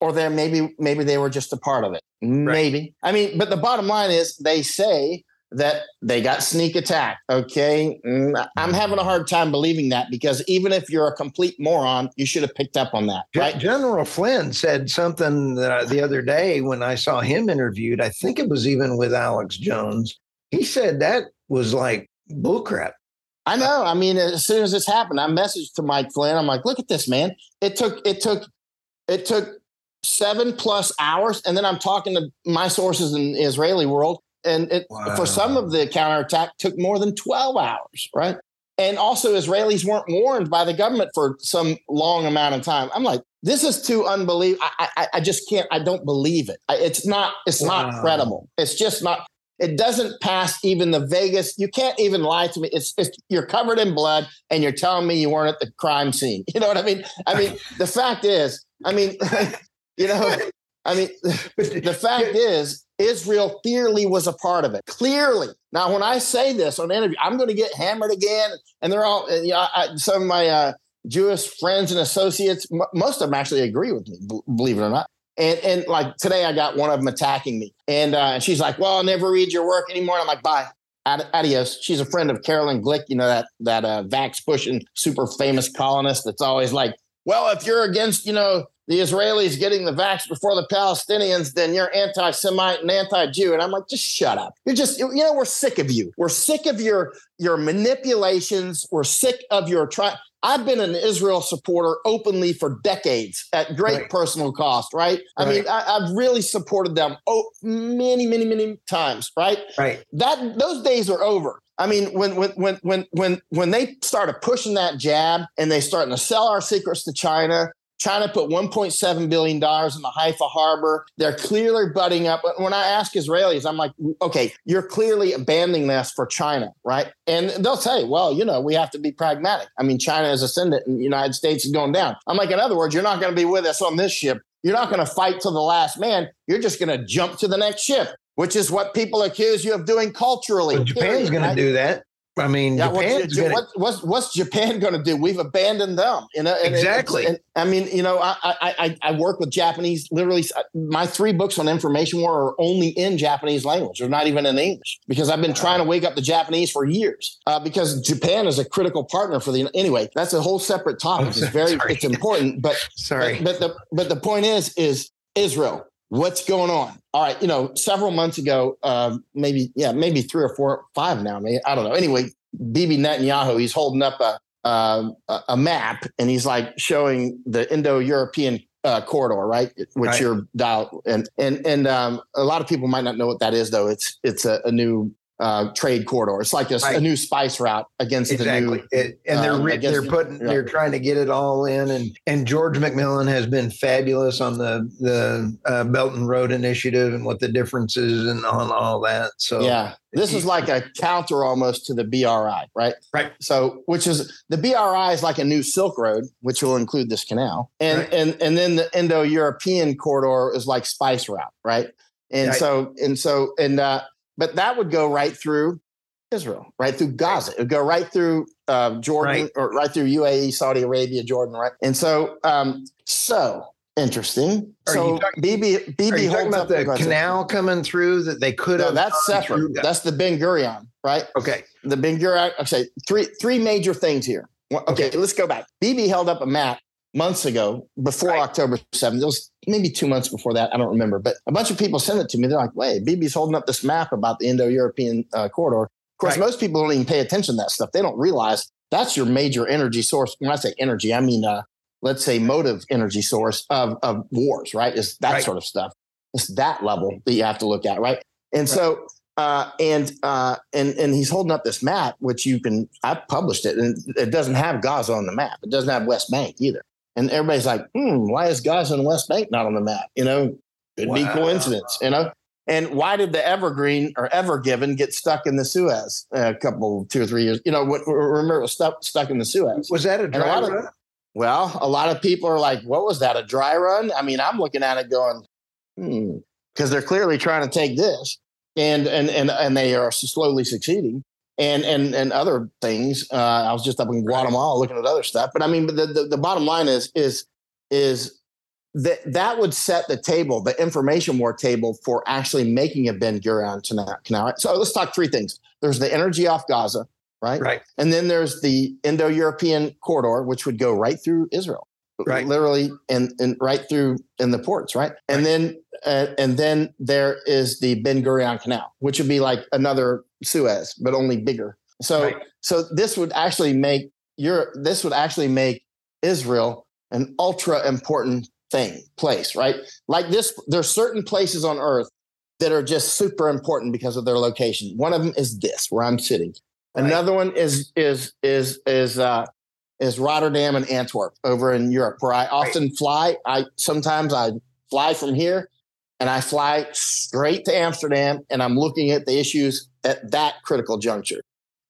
or they maybe maybe they were just a part of it. Maybe. Right. I mean, but the bottom line is they say that they got sneak attack. Okay. Mm, I'm having a hard time believing that because even if you're a complete moron, you should have picked up on that. Right? General Flynn said something uh, the other day when I saw him interviewed. I think it was even with Alex Jones. He said that was like bullcrap. I know. I mean, as soon as this happened, I messaged to Mike Flynn. I'm like, look at this, man. It took, it took, it took seven plus hours. And then I'm talking to my sources in the Israeli world and it, wow. for some of the counterattack took more than 12 hours, right? And also, Israelis weren't warned by the government for some long amount of time. I'm like, this is too unbelievable. I, I, I just can't. I don't believe it. I, it's not. It's wow. not credible. It's just not. It doesn't pass even the Vegas. You can't even lie to me. It's, it's you're covered in blood, and you're telling me you weren't at the crime scene. You know what I mean? I mean, the fact is, I mean, you know, I mean, the fact is, Israel clearly was a part of it. Clearly. Now, when I say this on an interview, I'm going to get hammered again. And they're all, you know, I, some of my uh, Jewish friends and associates, m- most of them actually agree with me, b- believe it or not. And, and like today, I got one of them attacking me. And, uh, and she's like, well, I'll never read your work anymore. And I'm like, bye. Adios. She's a friend of Caroline Glick, you know, that, that uh, vax pushing super famous colonist that's always like, well, if you're against, you know, the Israelis getting the vax before the Palestinians, then you're anti Semite and anti Jew. And I'm like, just shut up. You're just, you know, we're sick of you. We're sick of your, your manipulations. We're sick of your try. I've been an Israel supporter openly for decades at great right. personal cost, right? right. I mean, I, have really supported them oh, many, many, many times, right? Right. That those days are over. I mean, when when when when when when they started pushing that jab and they starting to sell our secrets to China China put $1.7 billion in the Haifa harbor. They're clearly butting up. When I ask Israelis, I'm like, okay, you're clearly abandoning this for China, right? And they'll say, well, you know, we have to be pragmatic. I mean, China is ascendant and the United States is going down. I'm like, in other words, you're not going to be with us on this ship. You're not going to fight to the last man. You're just going to jump to the next ship, which is what people accuse you of doing culturally. Well, Japan's going to do that. I mean, yeah, what's, gonna... what, what's, what's Japan going to do? We've abandoned them. You know, and, exactly. And, and, I mean, you know, I, I I work with Japanese. Literally, my three books on information war are only in Japanese language. They're not even in English because I've been trying to wake up the Japanese for years. Uh, because Japan is a critical partner for the. Anyway, that's a whole separate topic. Oh, it's very sorry. it's important, but sorry. But, but the but the point is is Israel what's going on? All right you know several months ago um, maybe yeah maybe three or four five now maybe i don't know. Anyway bibi netanyahu he's holding up a uh, a map and he's like showing the indo-european uh, corridor right which right. you're dial and and and um, a lot of people might not know what that is though. It's it's a, a new uh, trade corridor. It's like a, right. a, new spice route against exactly. the new. It, and they're um, they're putting they're trying to get it all in, and and George McMillan has been fabulous on the the uh, Belt and Road Initiative and what the differences and on all that. So yeah, this is like a counter almost to the BRI, right? Right. So which is the BRI is like a new Silk Road, which will include this canal, and right. and and then the Indo-European corridor is like spice route, right? And right. so and so and uh, but that would go right through Israel, right through Gaza. It would go right through uh, Jordan right. or right through UAE, Saudi Arabia, Jordan, right? And so, um, so interesting. Are so talking, Bibi, Bibi holds up the canal coming through that they could no, have. That's separate. That. That's the Ben Gurion, right? Okay. The Ben Gurion. Okay, three three major things here. Okay, okay. let's go back. Bibi held up a map months ago before right. October 7th. It was maybe two months before that. I don't remember. But a bunch of people sent it to me. They're like, wait, Bibi's holding up this map about the Indo European uh, corridor. Of course, right. most people don't even pay attention to that stuff. They don't realize that's your major energy source. When I say energy, I mean, uh, let's say motive energy source of, of wars, right? Is that right. sort of stuff. It's that level that you have to look at, right? And so, uh, and uh, and and he's holding up this map, which you can. I published it, and it doesn't have Gaza on the map. It doesn't have West Bank either. And everybody's like, hmm, why is Gaza and West Bank not on the map? You know, could wow. be coincidence, you know? And why did the Evergreen or Ever Given get stuck in the Suez a couple, two or three years? You know, what, remember it was stuck, stuck in the Suez. Was that a dry a run? Of, well, a lot of people are like, what was that, a dry run? I mean, I'm looking at it going, hmm, because they're clearly trying to take this and, and, and, and they are slowly succeeding and and and other things. Uh, I was just up in Guatemala looking at other stuff, but I mean, but the, the, the bottom line is is is that that would set the table, the information war table for actually making a Ben Gurion canal. So let's talk three things. There's the energy off Gaza, right? Right. And then there's the Indo-European corridor, which would go right through Israel, right? Literally, and and right through in the ports, right? And right. then uh, and then there is the Ben Gurion Canal, which would be like another Suez, but only bigger. So right. so this would actually make your this would actually make Israel an ultra important thing, place, right? Like this, there's certain places on earth that are just super important because of their location. One of them is this, where I'm sitting. Right. Another one is is is is uh is Rotterdam and Antwerp over in Europe, where I often fly. I sometimes I fly from here and I fly straight to Amsterdam and I'm looking at the issues at that critical juncture.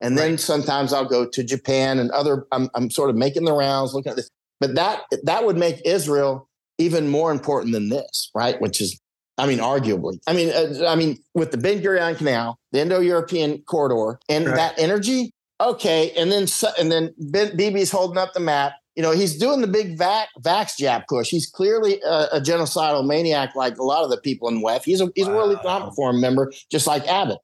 And then right. sometimes I'll go to Japan and other I'm I'm sort of making the rounds looking at this. But that that would make Israel even more important than this, right? Which is, I mean, arguably, I mean, uh, I mean, with the Ben Gurion Canal, the Indo-European corridor, and right. that energy, okay, and then and then Bibi's holding up the map. You know, he's doing the big vax, vax jab push. He's clearly a, a, genocidal maniac, like a lot of the people in WEF. He's a he's wow. a World Economic Forum member, just like Abbott.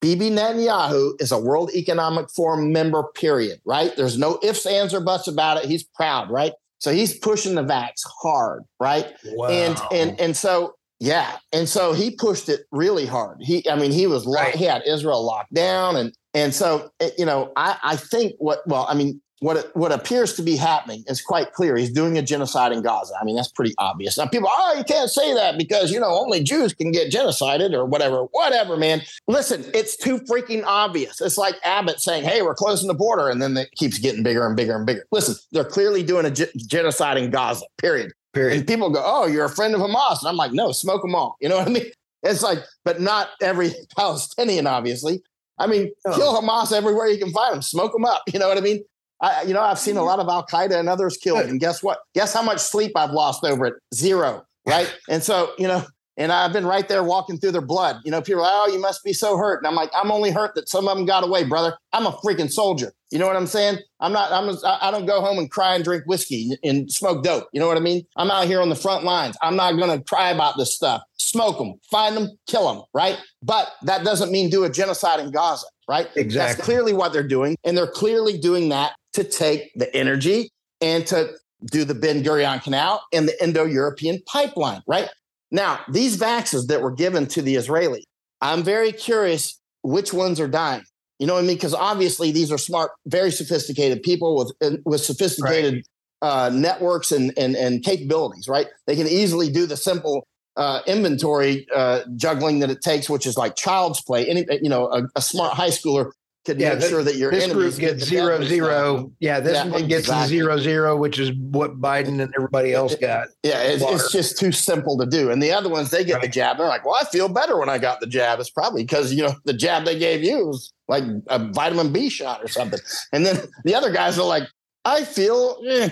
Bibi Netanyahu is a World Economic Forum member, period, right? There's no ifs, ands, or buts about it. He's proud, right? So he's pushing the vax hard, right? Wow. And and and so yeah, and so he pushed it really hard. He, I mean, he was right. he had Israel locked down, and and so you know, I I think what well, I mean, what what appears to be happening is quite clear. He's doing a genocide in Gaza. I mean, that's pretty obvious. Now, people, oh, you can't say that because you know only Jews can get genocided or whatever. Whatever, man. Listen, it's too freaking obvious. It's like Abbott saying, "Hey, we're closing the border," and then it keeps getting bigger and bigger and bigger. Listen, they're clearly doing a ge- genocide in Gaza. Period. Period. And people go, "Oh, you're a friend of Hamas," and I'm like, "No, smoke them all." You know what I mean? It's like, but not every Palestinian, obviously. I mean, oh. kill Hamas everywhere you can find them, smoke them up. You know what I mean? I, you know, I've seen a mm-hmm. lot of Al Qaeda and others killed. And guess what? Guess how much sleep I've lost over it? Zero. Right. and so, you know, and I've been right there walking through their blood. You know, people are like, oh, you must be so hurt. And I'm like, I'm only hurt that some of them got away, brother. I'm a freaking soldier. You know what I'm saying? I'm not, I'm, I don't go home and cry and drink whiskey and smoke dope. You know what I mean? I'm out here on the front lines. I'm not going to cry about this stuff. Smoke them, find them, kill them. Right. But that doesn't mean do a genocide in Gaza. Right. Exactly. That's clearly what they're doing. And they're clearly doing that to take the energy and to do the Ben Gurion Canal and the Indo European pipeline, right? Now, these vaccines that were given to the Israelis, I'm very curious which ones are dying. You know what I mean? Because obviously these are smart, very sophisticated people with with sophisticated right. uh, networks and, and and capabilities. Right? They can easily do the simple uh, inventory uh, juggling that it takes, which is like child's play. Any you know, a, a smart high schooler could yeah, make this, sure that your this group gets zero zero. Yeah, this yeah, one gets exactly. zero zero, which is what Biden and everybody else got. Yeah, it's, it's, just too simple to do. And the other ones, they get right. the jab. They're like, "Well, I feel better when I got the jab." It's probably because you know the jab they gave you was like a vitamin B shot or something. And then the other guys are like, I feel, eh,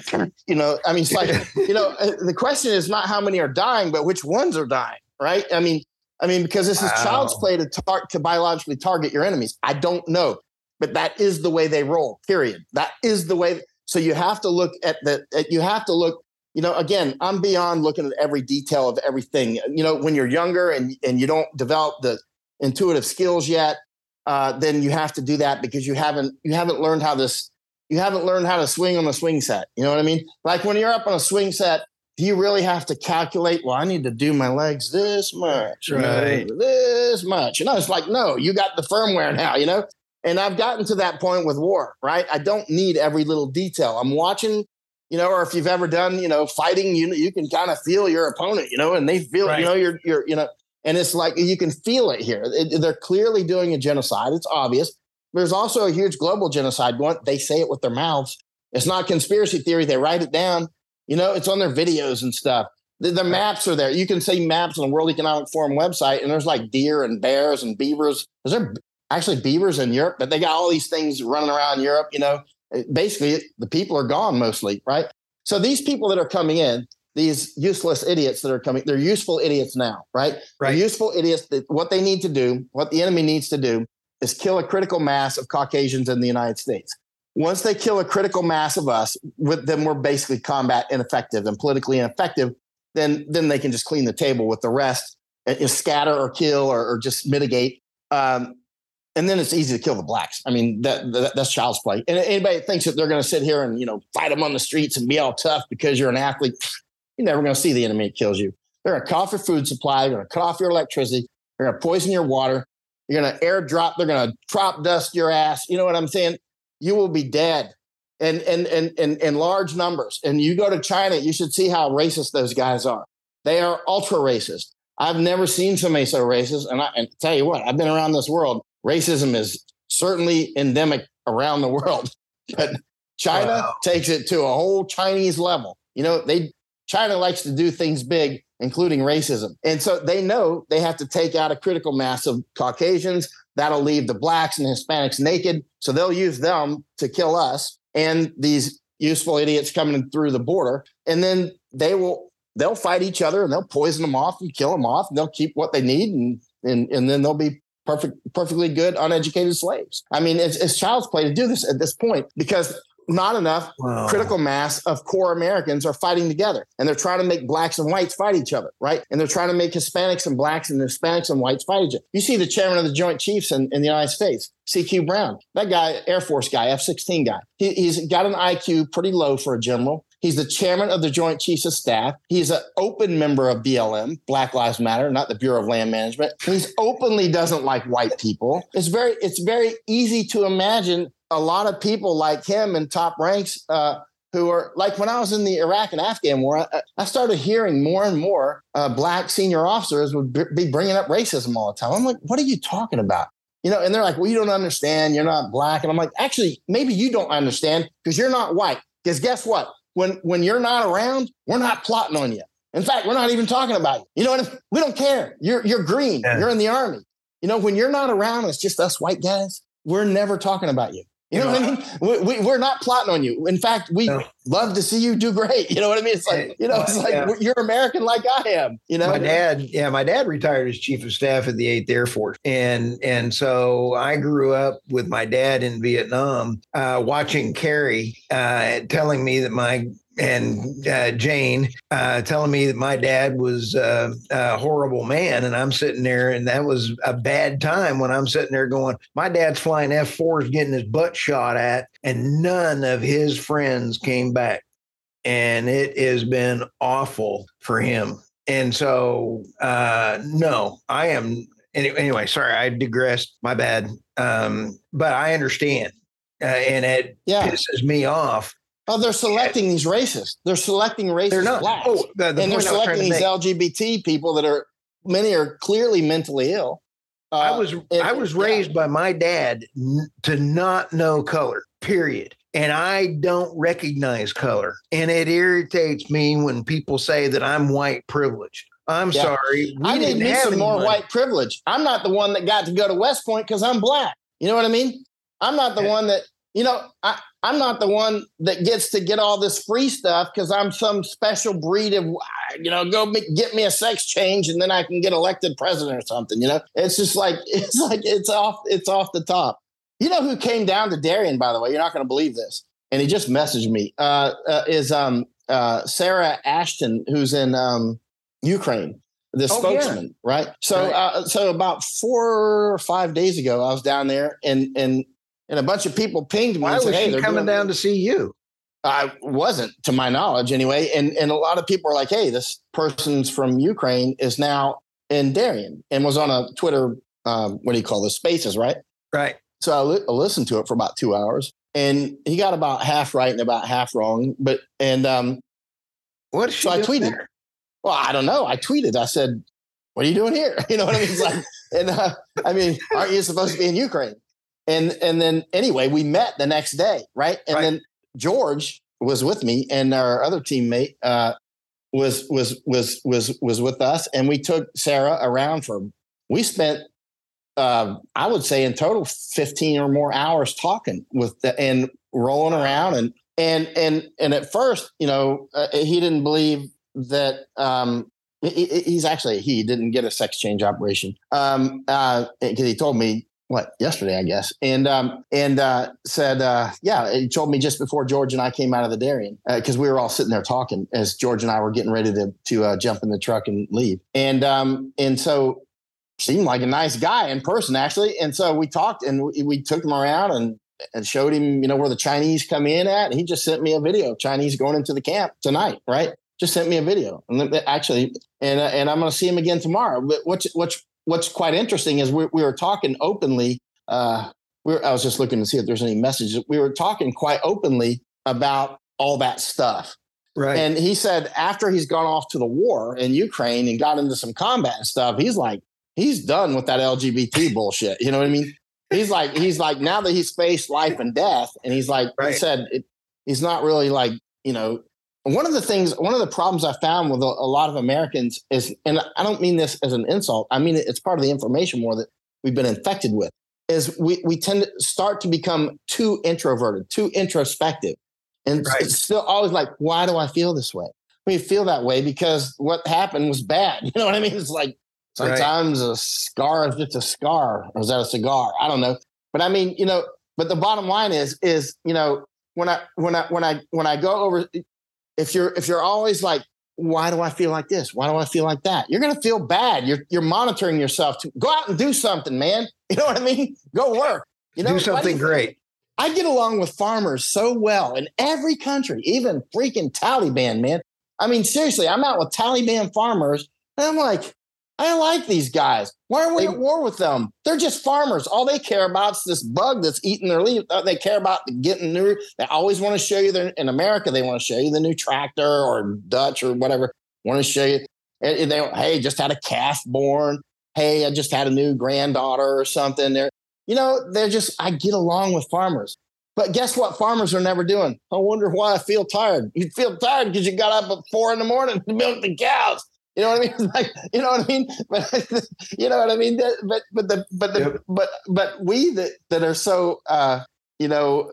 you know, I mean, it's like, you know, the question is not how many are dying, but which ones are dying, right? I mean, I mean, because this is wow. child's play to tar- to biologically target your enemies. I don't know, but that is the way they roll. Period. That is the way. So you have to look at the. You have to look. You know, again, I'm beyond looking at every detail of everything. You know, when you're younger and and you don't develop the intuitive skills yet, uh, then you have to do that because you haven't you haven't learned how this you haven't learned how to swing on the swing set. You know what I mean? Like when you're up on a swing set do you really have to calculate? Well, I need to do my legs this much, right? this much. You know, it's like, no, you got the firmware now, you know? And I've gotten to that point with war, right? I don't need every little detail. I'm watching, you know, or if you've ever done, you know, fighting, you you can kind of feel your opponent, you know, and they feel, right. you know, you're, you're, you know, and it's like you can feel it here. It, they're clearly doing a genocide. It's obvious. There's also a huge global genocide going. They say it with their mouths. It's not conspiracy theory. They write it down You know, it's on their videos and stuff. The, the maps are there. You can see maps on the World Economic Forum website, and there's like deer and bears and beavers. Is there actually beavers in Europe? But they got all these things running around Europe. You know, uh, basically the people are gone mostly, right? So these people that are coming in, these useless idiots that are coming, they're useful idiots now, right? Right. They're useful idiots. That what they need to do, what the enemy needs to do, is kill a critical mass of Caucasians in the United States. Once they kill a critical mass of us, with them we're basically combat ineffective and politically ineffective. Then then they can just clean the table with the rest, and scatter or kill or, or just mitigate. Um, and then it's easy to kill the blacks. I mean, that, that that's child's play. And anybody thinks that they're going to sit here and you know fight them on the streets and be all tough because you're an athlete, you're never going to see the enemy that kills you. They're going to cut off your food supply. They're going to cut off your electricity. They're going to poison your water. You're going to airdrop. They're going to drop dust your ass. You know what I'm saying? You will be dead, and and and and in large numbers. And you go to China, you should see how racist those guys are. They are ultra racist. I've never seen somebody so racist. And I and tell you what, I've been around this world racism is certainly endemic around the world, but China wow. takes it to a whole Chinese level. You know, they China likes to do things big, including racism. And so they know they have to take out a critical mass of Caucasians. That'll leave the blacks and Hispanics naked. So they'll use them to kill us and these useful idiots coming through the border. And then they will they'll fight each other and they'll poison them off and kill them off and they'll keep what they need and and, and then they'll be perfect, perfectly good, uneducated slaves. I mean, it's, it's child's play to do this at this point because not enough wow. critical mass of core Americans are fighting together. And they're trying to make blacks and whites fight each other, right? And they're trying to make Hispanics and blacks and Hispanics and whites fight each other. You see the chairman of the Joint Chiefs in, in the United States, CQ Brown, that guy, Air Force guy, F 16 guy. He, he's got an IQ pretty low for a general. He's the chairman of the Joint Chiefs of Staff. He's an open member of BLM, Black Lives Matter, not the Bureau of Land Management. He's openly doesn't like white people. It's very it's very easy to imagine a lot of people like him in top ranks uh, who are like when I was in the Iraq and Afghan war, I, I started hearing more and more uh, black senior officers would be bringing up racism all the time. I'm like, what are you talking about? You know, and they're like, well, you don't understand. You're not black. And I'm like, actually, maybe you don't understand because you're not white. Because guess what? when when you're not around, we're not plotting on you. In fact, we're not even talking about you. You know what? We don't care. You're you're green. Yeah. You're in the army. You know, when you're not around, it's just us white guys. We're never talking about you. You know, what I mean? We, we, are not plotting on you. In fact, we no. love to see you do great. You know what I mean? It's like, you know, it's like yeah. you're American like I am. You know, my dad, yeah, my dad retired as chief of staff at the 8th Air Force. And and so I grew up with my dad in Vietnam, uh, watching Carrie uh, telling me that my and uh, Jane uh, telling me that my dad was uh, a horrible man, and I'm sitting there, and that was a bad time when I'm sitting there going, my dad's flying F4s, getting his butt shot at, and none of his friends came back, and it has been awful for him. And so, uh, no, I am. Anyway, sorry, I digressed. My bad. Um, but I understand, uh, and it yeah. pisses me off Oh, they're selecting these racists. They're selecting racist they're not, blacks. Oh, the, the and they're selecting these LGBT people that are many are clearly mentally ill. Uh, I was and, I was raised yeah. by my dad n- to not know color. Period. And I don't recognize color. And it irritates me when people say that I'm white privileged. I'm yeah. sorry. I need me some more money. white privilege. I'm not the one that got to go to West Point because I'm black. You know what I mean? I'm not the yeah. one that you know, I, I'm not the one that gets to get all this free stuff because I'm some special breed of, you know, go get me a sex change and then I can get elected president or something. You know, it's just like it's like it's off it's off the top. You know who came down to Darien, by the way? You're not going to believe this, and he just messaged me. Uh, uh, is um, uh, Sarah Ashton, who's in um, Ukraine, the oh, spokesman, yeah. right? So, right. Uh, so about four or five days ago, I was down there, and and and a bunch of people pinged me. Why was said, hey, she coming down to see you? I wasn't, to my knowledge, anyway. And and a lot of people are like, "Hey, this person's from Ukraine is now in Darien and was on a Twitter. Um, what do you call this? Spaces, right? Right. So I, li- I listened to it for about two hours, and he got about half right and about half wrong. But and um, what? So I tweeted. There? Well, I don't know. I tweeted. I said, "What are you doing here?" You know what I mean? It's like, and uh, I mean, aren't you supposed to be in Ukraine? And and then anyway, we met the next day, right? And right. then George was with me, and our other teammate uh, was was was was was with us, and we took Sarah around for. We spent, uh, I would say, in total, fifteen or more hours talking with the, and rolling around, and and and and at first, you know, uh, he didn't believe that. Um, he, he's actually he didn't get a sex change operation because um, uh, he told me what yesterday, I guess, and um, and uh, said, uh, yeah, he told me just before George and I came out of the Darien because uh, we were all sitting there talking as George and I were getting ready to to uh, jump in the truck and leave, and um, and so seemed like a nice guy in person actually, and so we talked and we, we took him around and and showed him, you know, where the Chinese come in at. And he just sent me a video of Chinese going into the camp tonight, right? Just sent me a video, and actually, and uh, and I'm going to see him again tomorrow. But what's what's what's quite interesting is we, we were talking openly. Uh, we were, I was just looking to see if there's any messages. We were talking quite openly about all that stuff. Right. And he said after he's gone off to the war in Ukraine and got into some combat and stuff, he's like, he's done with that LGBT bullshit. You know what I mean? He's like, he's like, now that he's faced life and death, and he's like, right. he said, it, he's not really like, you know, one of the things, one of the problems I found with a, a, lot of Americans is, and I don't mean this as an insult, I mean it's part of the information more that we've been infected with, is we, we tend to start to become too introverted, too introspective. And right. it's still always like, why do I feel this way? We feel that way because what happened was bad. You know what I mean? It's like sometimes right. a scar is just a scar, or is that a cigar? I don't know. But I mean, you know, but the bottom line is, is, you know, when I when I when I when I go over if you're if you're always like why do I feel like this? Why do I feel like that? You're to feel bad. You're you're monitoring yourself to go out and do something, man. You know what I mean? Go work. You know, do something great. I get along with farmers so well in every country, even freaking Taliban, man. I mean, seriously, I'm out with Taliban farmers, and I'm like, I like these guys. Why are we at war with them? They're just farmers. All they care about is this bug that's eating their leaves. They care about getting new. They always want to show you their, in America, they want to show you the new tractor or Dutch or whatever. Want to show you. And they, hey, just had a calf born. Hey, I just had a new granddaughter or something. They're, you know, they're just, I get along with farmers. But guess what? Farmers are never doing. I wonder why I feel tired. You feel tired because you got up at four in the morning to milk the cows. You know what I mean? Like, you know what I mean? But you know what I mean? But but the but the yep. but but we that that are so uh, you know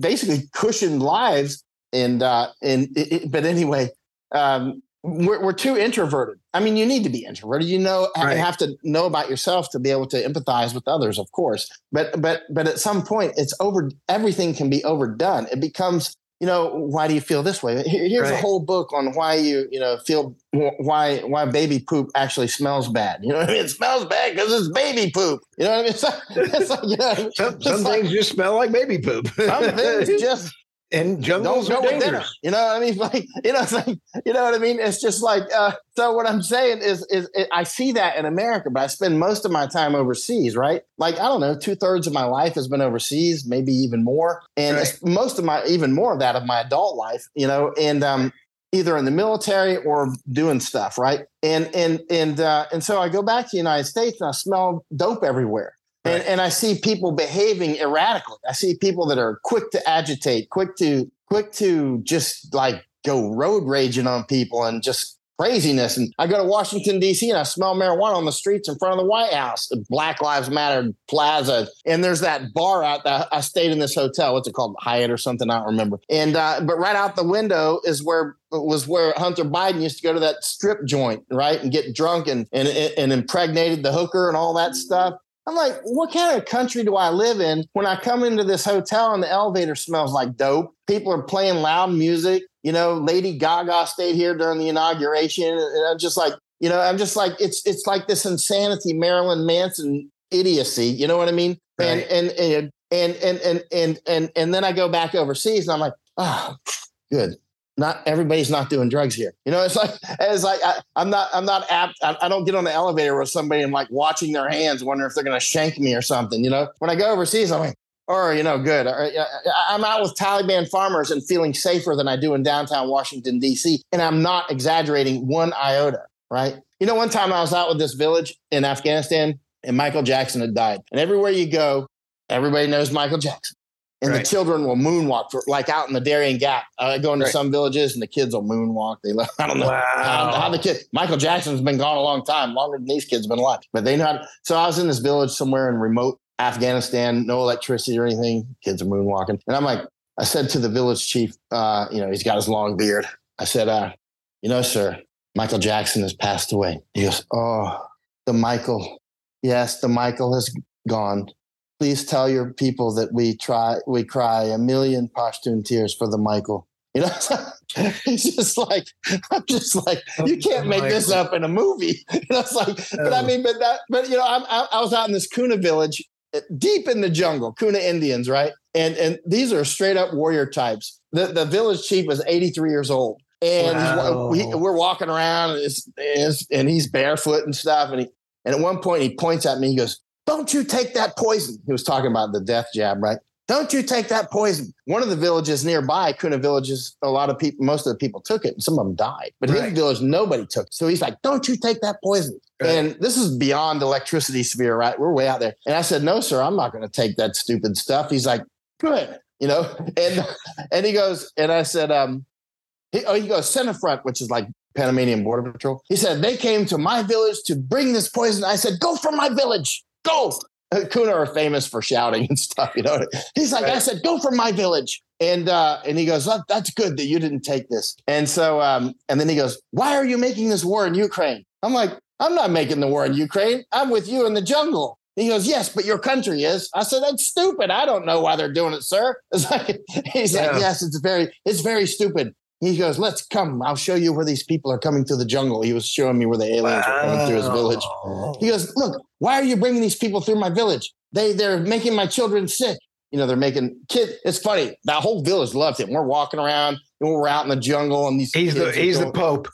basically cushioned lives and uh and it, it, but anyway um we're, we're too introverted. I mean, you need to be introverted. You know, right. have to know about yourself to be able to empathize with others, of course. But but but at some point, it's over. Everything can be overdone. It becomes you know, why do you feel this way? Here's right. a whole book on why you, you know, feel why why baby poop actually smells bad. You know what I mean? It smells bad because it's baby poop. You know what I mean? It's like, it's like you know, some, some like, things just smell like baby poop. some things just and jungles don't are dangerous. You know what I mean? Like, you know, it's like, you know what I mean? It's just like, uh, so what I'm saying is, is it, I see that in America, but I spend most of my time overseas, right? Like, I don't know, two thirds of my life has been overseas, maybe even more. And right. most of my, even more of that of my adult life, you know, and, um, either in the military or doing stuff, right? And and and uh, and so I go back to the United States and I smell dope everywhere. And, and I see people behaving erratically. I see people that are quick to agitate, quick to quick to just like go road raging on people and just craziness. And I go to Washington, D.C., and I smell marijuana on the streets in front of the White House, the Black Lives Matter Plaza. And there's that bar out there. I stayed in this hotel. What's it called? Hyatt or something? I don't remember. And, uh, but right out the window is where was where Hunter Biden used to go to that strip joint, right? And get drunk and, and, and impregnated the hooker and all that stuff. I'm like, what kind of country do I live in when I come into this hotel and the elevator smells like dope? People are playing loud music. You know, Lady Gaga stayed here during the inauguration. And I'm just like, you know, I'm just like, it's it's like this insanity, Marilyn Manson idiocy. You know what I mean? And, and and and and and and and and then I go back overseas and I'm like, oh, good not everybody's not doing drugs here. You know, it's like it's like I, am not I'm not apt. I, I, don't get on the elevator with somebody and like watching their hands, wondering if they're going to shank me or something. You know, when I go overseas, I'm like, or you know, good. I'm out with Taliban farmers and feeling safer than I do in downtown Washington D.C. And I'm not exaggerating one iota. Right? You know, one time I was out with this village in Afghanistan, and Michael Jackson had died. And everywhere you go, everybody knows Michael Jackson. And right. the children will moonwalk for, like out in the Darien Gap. I go into right. some villages and the kids will moonwalk. They love, I don't know wow. how, how, the kid Michael Jackson's been gone a long time, longer than these kids have been alive. But they know how to, so I was in this village somewhere in remote Afghanistan, no electricity or anything. Kids are moonwalking. And I'm like, I said to the village chief, uh, you know, he's got his long beard. I said, uh, you know, sir, Michael Jackson has passed away. He goes, Oh, the Michael. Yes, the Michael has gone please tell your people that we try we cry a million Pashtun tears for the Michael. You know, it's just like I'm just like you can't make this up in a movie. You know, it's like, but I mean, but that, but you know, I'm, I, I was out in this Kuna village, eh, deep in the jungle, Kuna Indians, right? And and these are straight up warrior types. The the village chief was 83 years old, and wow. we, are walking around, and, and he's barefoot and stuff, and he and at one point he points at me, he goes, don't you take that poison. He was talking about the death jab, right? Don't you take that poison. One of the villages nearby, Kuna villages, a lot of people, most of the people took it and some of them died. But right. his village, nobody took it. So he's like, don't you take that poison. Right. And this is beyond electricity sphere, right? We're way out there. And I said, no, sir, I'm not going to take that stupid stuff. He's like, good. You know, and and he goes, and I said, um, he, oh, he goes, SENAFRONT, which is like Panamanian Border Patrol. He said, they came to my village to bring this poison. I said, go from my village go. Kuna are famous for shouting and stuff, you know. He's like, right. I said, go from my village. And uh, and he goes, oh, that's good that you didn't take this. And so um, and then he goes, Why are you making this war in Ukraine? I'm like, I'm not making the war in Ukraine. I'm with you in the jungle. He goes, Yes, but your country is. I said, That's stupid. I don't know why they're doing it, sir. It's like, he's yeah. like, Yes, it's very, it's very stupid he goes, "Let's come. I'll show you where these people are coming through the jungle." He was showing me where the aliens wow. are coming through his village. He goes, "Look, why are you bringing these people through my village? They they're making my children sick. You know, they're making kid. It's funny. That whole village loved him. We're walking around and we're out in the jungle, and these he's the he's the pope.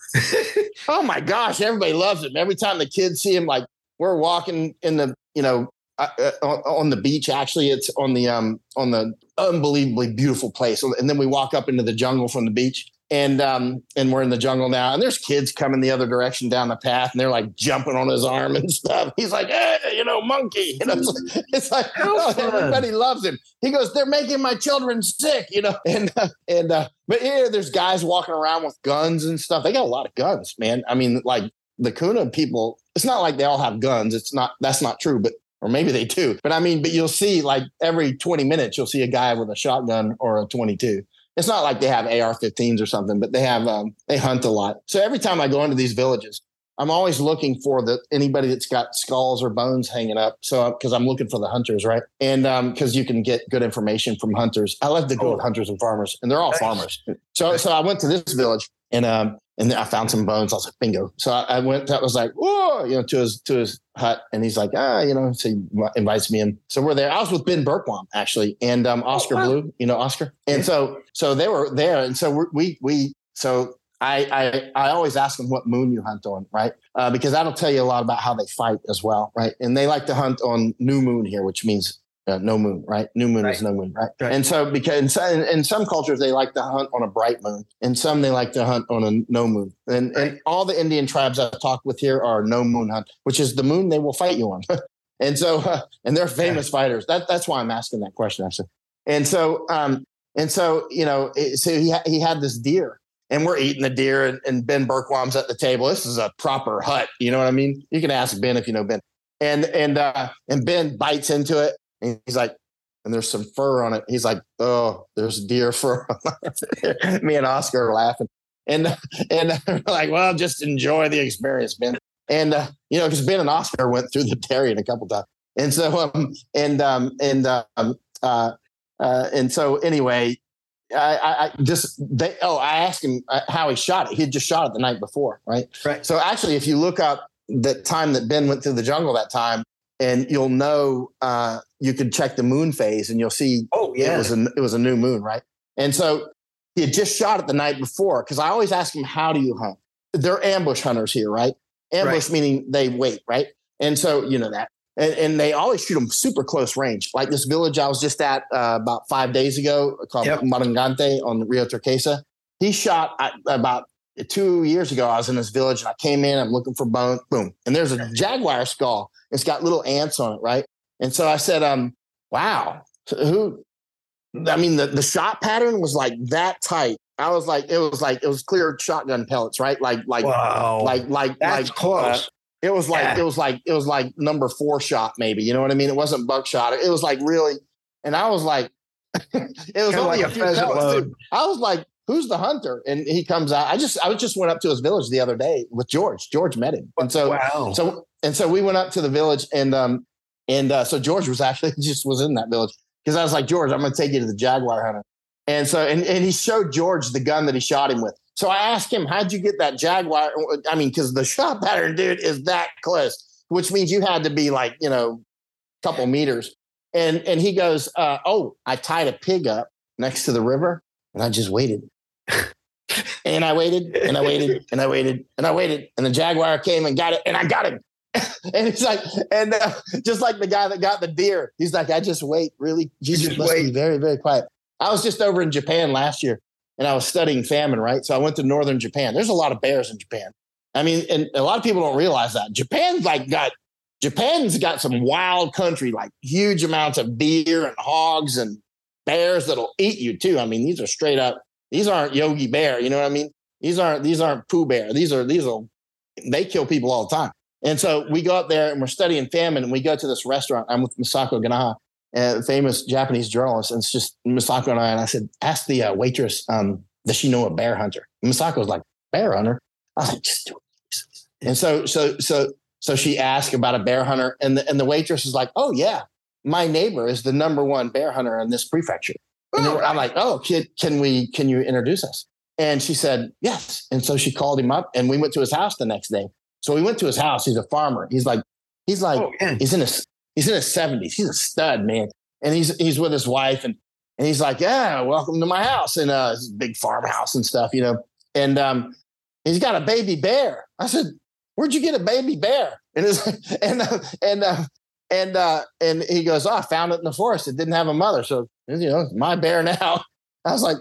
oh my gosh, everybody loves him. Every time the kids see him, like we're walking in the you know uh, uh, on the beach. Actually, it's on the um on the unbelievably beautiful place. And then we walk up into the jungle from the beach, and um and we're in the jungle now and there's kids coming the other direction down the path and they're like jumping on his arm and stuff. He's like hey you know monkey. Know it's like, it's like oh, everybody loves him. He goes they're making my children sick you know? And uh, and uh but here there's guys walking around with guns and stuff. They got a lot of guns man. I mean like the kuna people it's not like they all have guns. It's not that's not true but or maybe they do. But i mean but you'll see like every 20 minutes you'll see a guy with a shotgun or a 22 it's not like they have AR-15s or something, but they have um, they hunt a lot. So every time I go into these villages, I'm always looking for the anybody that's got skulls or bones hanging up. So because I'm looking for the hunters, right? And because um, you can get good information from hunters. I love to go oh. with hunters and farmers, and they're all nice. farmers. So so I went to this village and um and then I found some bones. I was like, bingo. So I, I went. That was like, whoa, you know, to his to his hut, and he's like, ah, you know, so he invites me in. So we're there. I was with Ben Bergquam actually, and um, Oscar oh, wow. Blue, you know, Oscar, and so so they were there, and so we we we so I, I I always ask them what moon you hunt on, right? Uh, because that'll tell you a lot about how they fight as well, right? And they like to hunt on new moon here, which means uh, no moon, right? New moon right. is no moon, right? right? And so because in, in, some cultures they like to hunt on a bright moon, and some they like to hunt on a no moon. And right. and all the Indian tribes I've talked with here are no moon hunt, which is the moon they will fight you on. and so uh, and they're famous fighters. That that's why I'm asking that question actually. And so um and so you know so he ha- he had this deer. And we're eating the deer, and, and Ben Bergquam's at the table. This is a proper hut, you know what I mean? You can ask Ben if you know Ben and and uh, and Ben bites into it, and he's like, and there's some fur on it. He's like, oh, there's deer fur. Me and Oscar are laughing. And and like, well, just enjoy the experience, Ben. And uh, you know, because Ben and Oscar went through the Darien a couple times. And so um and um and um uh, uh and so anyway, I, I, just they oh I asked him uh, how he shot it. He had just shot it the night before, right? Right. So actually, if you look up the time that Ben went through the jungle that time, and you'll know uh, you could check the moon phase and you'll see oh yeah it was a it was a new moon right? And so he had just shot it the night before because I always ask him how do you hunt? They're ambush hunters here right? Ambush right. meaning they wait right? And so you know that. And, and, they always shoot them super close range. Like this village I was just at uh, about five days ago called yep. Marangante on Rio Turquesa he shot about two years ago, I was in this village and I came in, I'm looking for bone, boom. And there's a jaguar skull. It's got little ants on it, right? And so I said, um, wow, who I mean, the, the shot pattern was like that tight. I was like, it was like it was clear shotgun pellets, right? Like, like, wow. like, like, That's like close. Uh, it was like yeah. it was like it was like number four shot, maybe. You know what I mean? It wasn't buckshot. It was like really, and I was like, it was only like a, few load. I was like, who's the hunter? And he comes out. I just I just went up to his village the other day with George. George met him, and so wow. so and so we went up to the village, and um and uh, so George was actually just was in that village because I was like George, I'm going to take you to the jaguar hunter, and so and and he showed George the gun that he shot him with. So I asked him, how'd you get that Jaguar? I mean, because the shot pattern, dude, is that close, which means you had to be like, you know, a couple meters. And and he goes, uh, oh, I tied a pig up next to the river and I just waited. And I waited and I waited and I waited and I waited. And the Jaguar came and got it and I got him. and it's like, and uh, just like the guy that got the deer, he's like, I just wait, really. You just must wait. be very, very quiet. I was just over in Japan last year and I was studying famine, right? So I went to northern Japan. There's a lot of bears in Japan. I mean, and a lot of people don't realize that Japan's like got Japan's got some wild country, like huge amounts of deer and hogs and bears that'll eat you too. I mean, these are straight up. These aren't Yogi Bear. You know what I mean? These aren't these aren't Pooh Bear. These are these are they kill people all the time. And so we go up there and we're studying famine, and we go to this restaurant. I'm with Masako Ganaha, a famous Japanese journalist, and it's just Masako and I. And I said, ask the uh, waitress, um, does she know a bear hunter? And Masako was like, bear hunter. I was like, just do it. And so, so, so, so she asked about a bear hunter, and the and the waitress is like, oh yeah, my neighbor is the number one bear hunter in this prefecture. And oh, I'm like, oh, kid, can we? Can you introduce us? And she said yes. And so she called him up, and we went to his house the next day. So we went to his house. He's a farmer. He's like, he's like, oh, he's in his He's in his 70s. He's a stud, man. And he's he's with his wife and and he's like, Yeah, welcome to my house. And uh big farmhouse and stuff, you know. And um he's got a baby bear. I said, Where'd you get a baby bear? And his, and uh, and uh, and uh, and he goes, Oh, I found it in the forest. It didn't have a mother. So you know, my bear now. I was like,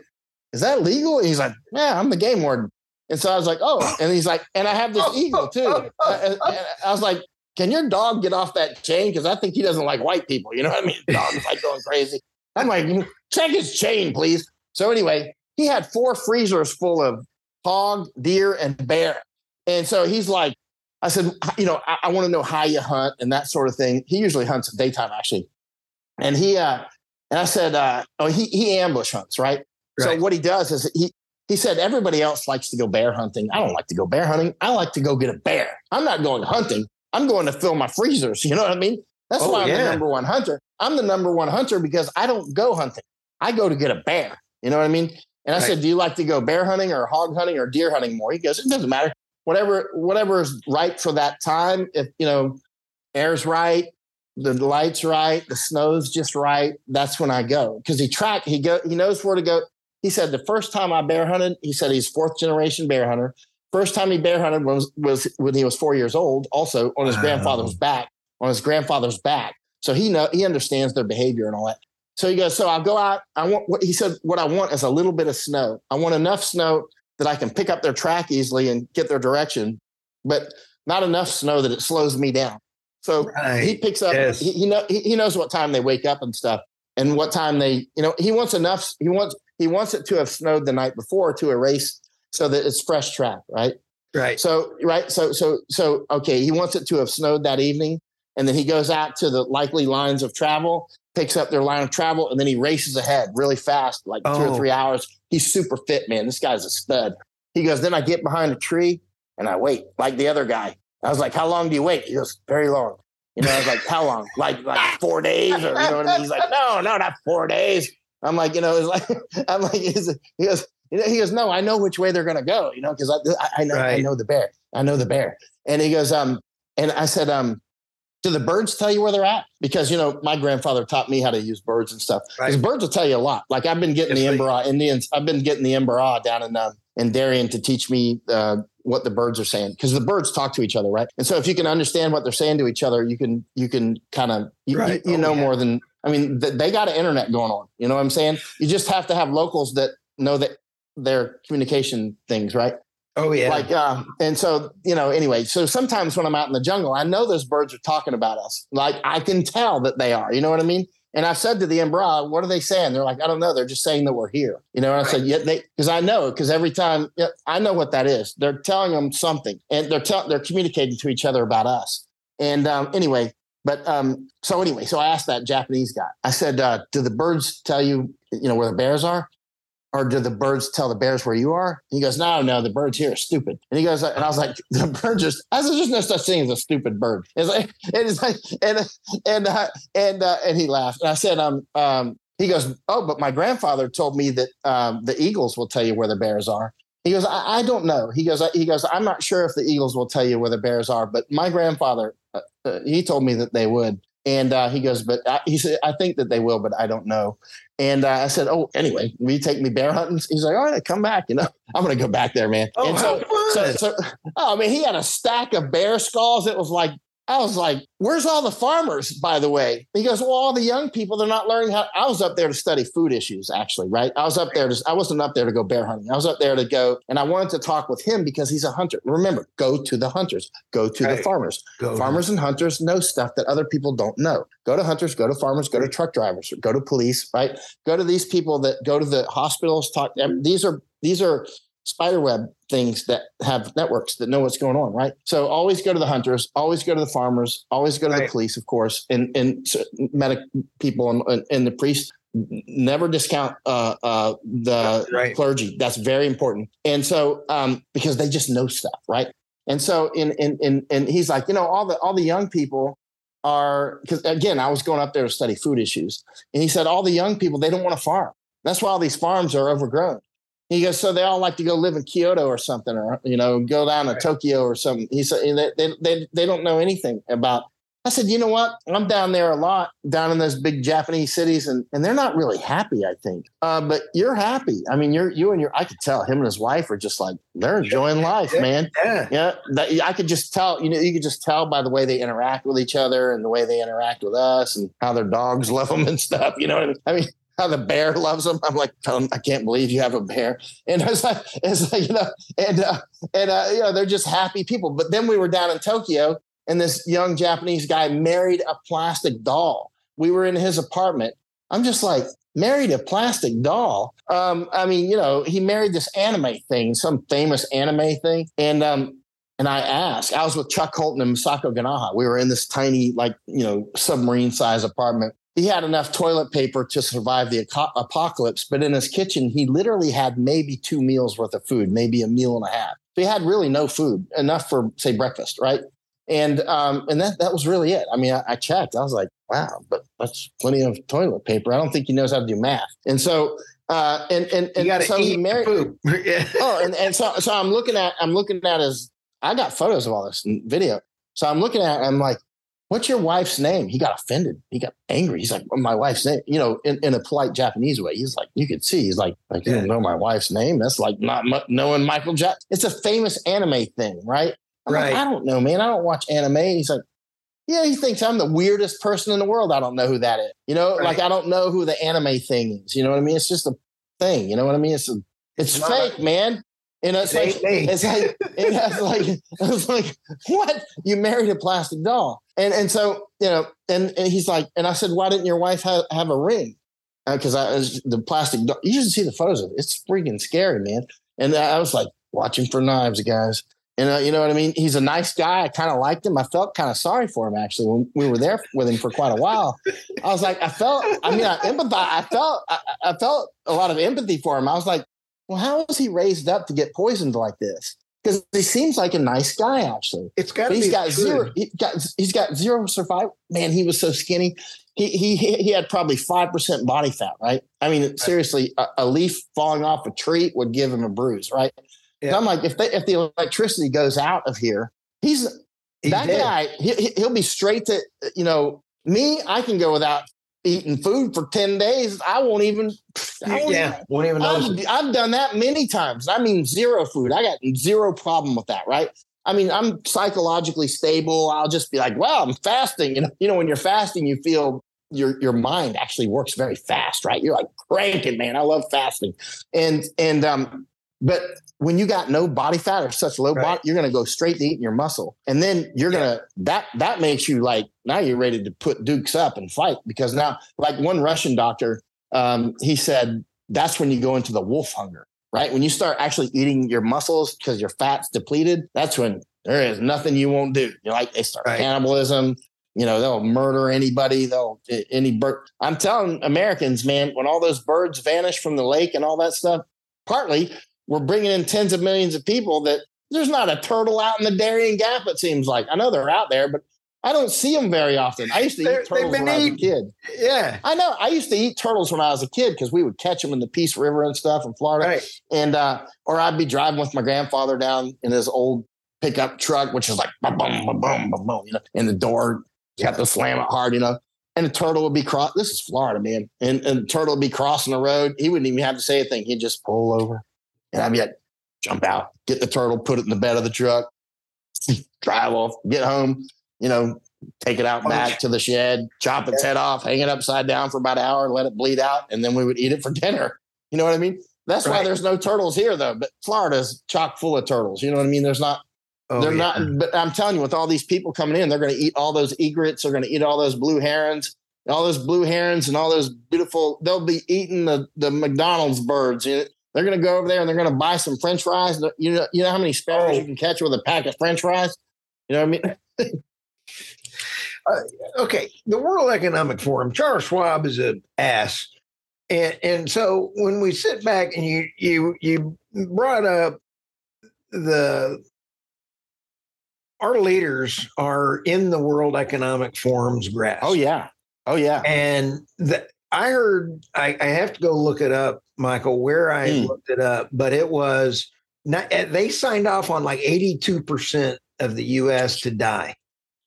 Is that legal? And he's like, Yeah, I'm the game warden. And so I was like, oh, and he's like, and I have this eagle too. Uh, uh, uh, and I was like, can your dog get off that chain? Because I think he doesn't like white people. You know what I mean? The dog's like going crazy. I'm like, check his chain, please. So anyway, he had four freezers full of hog, deer, and bear. And so he's like, I said, you know, I, I want to know how you hunt and that sort of thing. He usually hunts at daytime, actually. And he, uh, and I said, uh, oh, he, he ambush hunts, right? right? So what he does is he, he said, everybody else likes to go bear hunting. I don't like to go bear hunting. I like to go get a bear. I'm not going hunting. I'm going to fill my freezers. You know what I mean? That's oh, why I'm yeah. the number one hunter. I'm the number one hunter because I don't go hunting. I go to get a bear. You know what I mean? And I right. said, Do you like to go bear hunting or hog hunting or deer hunting more? He goes, It doesn't matter. Whatever, whatever is right for that time. If you know, air's right, the light's right, the snow's just right, that's when I go. Because he track, he go, he knows where to go. He said the first time I bear hunted, he said he's fourth generation bear hunter. First time he bear hunted was, was when he was four years old, also on his wow. grandfather's back, on his grandfather's back. So he know he understands their behavior and all that. So he goes, so I'll go out. I want what he said, what I want is a little bit of snow. I want enough snow that I can pick up their track easily and get their direction, but not enough snow that it slows me down. So right. he picks up, yes. he, he, know, he, he knows what time they wake up and stuff and what time they, you know, he wants enough, he wants, he wants it to have snowed the night before to erase so that it's fresh track, right? Right. So right. So so so okay. He wants it to have snowed that evening, and then he goes out to the likely lines of travel, picks up their line of travel, and then he races ahead really fast, like oh. two or oh. three oh. hours. He's super fit, man. This guy's a stud. He goes. Then I get behind a tree and I wait, like the other guy. I was like, "How long do you wait?" He goes, "Very long." You know, I was like, "How long? Like like four days?" Or you know what I mean? He's like, "No, no, not four days." I'm like, you know, it's like I'm like, he goes, he goes, no, I know which way they're going to go, you know, because I, I know, right. I know the bear. I know the bear. And he goes, um, and I said, um, do the birds tell you where they're at? Because you know, my grandfather taught me how to use birds and stuff. Because right. birds will tell you a lot. Like I've been getting yes, the Emberá Indians. I've been getting the Emberá down in uh, in Darien to teach me uh, what the birds are saying because the birds talk to each other, right? And so if you can understand what they're saying to each other, you can you can kind of you, right. you, you oh, know yeah. more than I mean. Th- they got an internet going on. You know what I'm saying? You just have to have locals that know that their communication things, right? Oh yeah. Like uh, and so, you know, anyway, so sometimes when I'm out in the jungle, I know those birds are talking about us. Like I can tell that they are. You know what I mean? And I said to the Emberá, what are they saying? They're like, I don't know. They're just saying that we're here. You know, and I right. said, yeah, they, because I know, because every time yeah, I know what that is. They're telling them something and they're, telling, they're communicating to each other about us. And um, anyway, but um, so anyway, so I asked that Japanese guy, I said, uh, do the birds tell you, you know, where the bears are? Or do the birds tell the bears where you are? And he goes, no, no, the birds here are stupid. And he goes, and I was like, the bird just, I said, there's no such thing as a stupid bird. It's like, it's like, and, and, uh, and, uh, and he laughed. And I said, um, um, he goes, oh, but my grandfather told me that um, the eagles will tell you where the bears are. He goes, I, I don't know. He goes, I, he goes, I'm not sure if the eagles will tell you where the bears are, but my grandfather, uh, uh he told me that they would. And uh, he goes, but I, he said, I think that they will, but I don't know. And uh, I said, oh, anyway, will you take me bear hunting? He's like, all right, come back. You know, I'm going to go back there, man. Oh, and so, so, so, oh, I mean, he had a stack of bear skulls. It was like I was like, where's all the farmers, by the way? He goes, well, all the young people, they're not learning how. I was up there to study food issues, actually, right? I was up there to, I wasn't up there to go bear hunting. I was up there to go, and I wanted to talk with him because he's a hunter. Remember, go to the hunters, go to right. the farmers. Farmers and hunters know stuff that other people don't know. Go to hunters, go to farmers, go to truck drivers, go to police, right? Go to these people that go to the hospitals, talk. Them. These are, these are spiderweb things that have networks that know what's going on, right? So always go to the hunters, always go to the farmers, always go to right. the police, of course, and and medic people and, and the priests. Never discount uh, uh, the right. clergy. That's very important. And so um, because they just know stuff, right? And so in in in and he's like, you know, all the all the young people are because again, I was going up there to study food issues, and he said all the young people they don't want to farm. That's why all these farms are overgrown. He goes, so they all like to go live in Kyoto or something, or you know, go down to Tokyo or something. He said they, they they they don't know anything about. I said, you know what? I'm down there a lot, down in those big Japanese cities, and and they're not really happy. I think, uh, but you're happy. I mean, you're you and your. I could tell him and his wife are just like they're enjoying life, yeah, man. Yeah, yeah. That, I could just tell. You know, you could just tell by the way they interact with each other and the way they interact with us, and how their dogs love them and stuff. You know, I mean? I mean, how the bear loves them. I'm like, I can't believe you have a bear. And it's like, it's like, you know, and, uh, and, uh, you know, they're just happy people. But then we were down in Tokyo and this young Japanese guy married a plastic doll. We were in his apartment. I'm just like, married a plastic doll. Um, I mean, you know, he married this anime thing, some famous anime thing. And, um, and I asked, I was with Chuck Colton and Masako Ganaha. We were in this tiny, like, you know, submarine size apartment he had enough toilet paper to survive the apocalypse, but in his kitchen, he literally had maybe two meals worth of food, maybe a meal and a half. So he had really no food, enough for say breakfast, right? And um, and that that was really it. I mean, I, I checked. I was like, wow, but that's plenty of toilet paper. I don't think he knows how to do math. And so uh, and and and so he married. oh, and, and so so I'm looking at I'm looking at his. I got photos of all this video. So I'm looking at. I'm like, what's your wife's name? He got offended. He got angry. He's like, my wife's name, you know, in, in a polite Japanese way. He's like, you could see, he's like, like, you don't know my wife's name. That's like not knowing Michael Jackson. It's a famous anime thing, right? I'm right. Like, I don't know, man. I don't watch anime. He's like, yeah, he thinks I'm the weirdest person in the world. I don't know who that is. You know, right. like I don't know who the anime thing is. You know what I mean? It's just a thing. You know what I mean? It's a, it's, it's fake, a, man. And it's like, it's like, it's like, it's like, what? You married a plastic doll. And, and so, you know, and, and he's like, and I said, why didn't your wife have, have a ring? Because uh, I was the plastic, you should see the photos of it. It's freaking scary, man. And I was like, watching for knives, guys. And uh, you know what I mean? He's a nice guy. I kind of liked him. I felt kind of sorry for him actually when we were there with him for quite a while. I was like, I felt, I mean, I empathize. I felt, I, I felt a lot of empathy for him. I was like, well, how was he raised up to get poisoned like this? Because he seems like a nice guy, actually. It's got he's got good. zero. He got he's got zero survival. Man, he was so skinny. He he he had probably five percent body fat, right? I mean, right. seriously, a, a, leaf falling off a tree would give him a bruise, right? Yeah. I'm like, if they, if the electricity goes out of here, he's, he's that dead. guy. He, he'll be straight to you know me. I can go without eating food for 10 days, I won't even. I won't yeah, even, won't even I've, I've, done that many times. I mean, zero food. I got zero problem with that, right? I mean, I'm psychologically stable. I'll just be like, well, I'm fasting. You know, you know, when you're fasting, you feel your your mind actually works very fast, right? You're like cranking, man. I love fasting. And and um, But when you got no body fat or such low right. body, you're going to go straight to eating your muscle, and then you're yeah. going to that that makes you like now you're ready to put dukes up and fight because now like one Russian doctor, um, he said that's when you go into the wolf hunger, right? When you start actually eating your muscles because your fat's depleted, that's when there is nothing you won't do. You like they start right. cannibalism. You know, they'll murder anybody. They'll any bird. I'm telling Americans, man, when all those birds vanish from the lake and all that stuff, partly we're bringing in tens of millions of people that there's not a turtle out in the Darien Gap. It seems like I know they're out there, but I don't see them very often. I used to They're, eat turtles when I was a kid. Yeah, I know. I used to eat turtles when I was a kid because we would catch them in the Peace River and stuff in Florida. Right. And uh, or I'd be driving with my grandfather down in his old pickup truck, which is like boom, boom, boom, boom, boom, you know, and the door you have to slam it hard, you know. And the turtle would be cross. This is Florida, man. And, and the turtle would be crossing the road. He wouldn't even have to say a thing. He'd just pull over, and I'd be like, jump out, get the turtle, put it in the bed of the truck, drive off, get home you know, take it out back to the shed, chop its head off, hang it upside down for about an hour, let it bleed out, and then we would eat it for dinner. You know what I mean? That's right. why there's no turtles here, though. But Florida's chock full of turtles. You know what I mean? There's not. Oh, they're yeah. not. But I'm telling you, with all these people coming in, they're going to eat all those egrets. They're going to eat all those blue herons, all those blue herons, and all those beautiful. They'll be eating the the McDonald's birds. You know, they're going to go over there and they're going to buy some French fries. You know, you know how many sparrows oh. you can catch with a pack of French fries. You know what I mean? uh, okay, the World Economic Forum, Charles Schwab is an ass. And, and so when we sit back and you you you brought up the our leaders are in the World Economic Forum's grasp. Oh yeah, oh yeah. And the, I heard I, I, have to go look it up, Michael, where I mm. looked it up, but it was not, they signed off on like eighty two percent of the U.S. to die.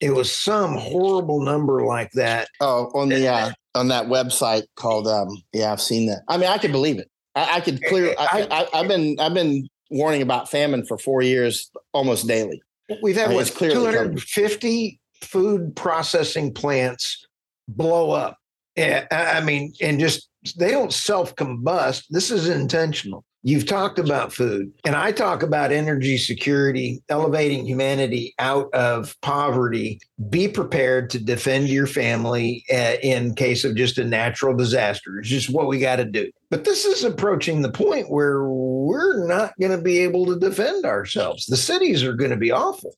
It was some horrible number like that. Oh, on the uh, on that website called um yeah, I've seen that. I mean, I could believe it. I, I could clear. I, I, I've been I've been warning about famine for four years, almost daily. We've had what, 250 food processing plants blow up. I mean, and just they don't self combust. This is intentional. You've talked about food, and I talk about energy security, elevating humanity out of poverty. Be prepared to defend your family uh, in case of just a natural disaster. It's just what we got to do. But this is approaching the point where we're not going to be able to defend ourselves. The cities are going to be awful.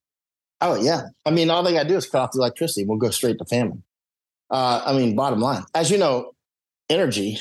Oh, yeah. I mean, all they got to do is cut off the electricity. We'll go straight to famine. Uh, I mean, bottom line, as you know, energy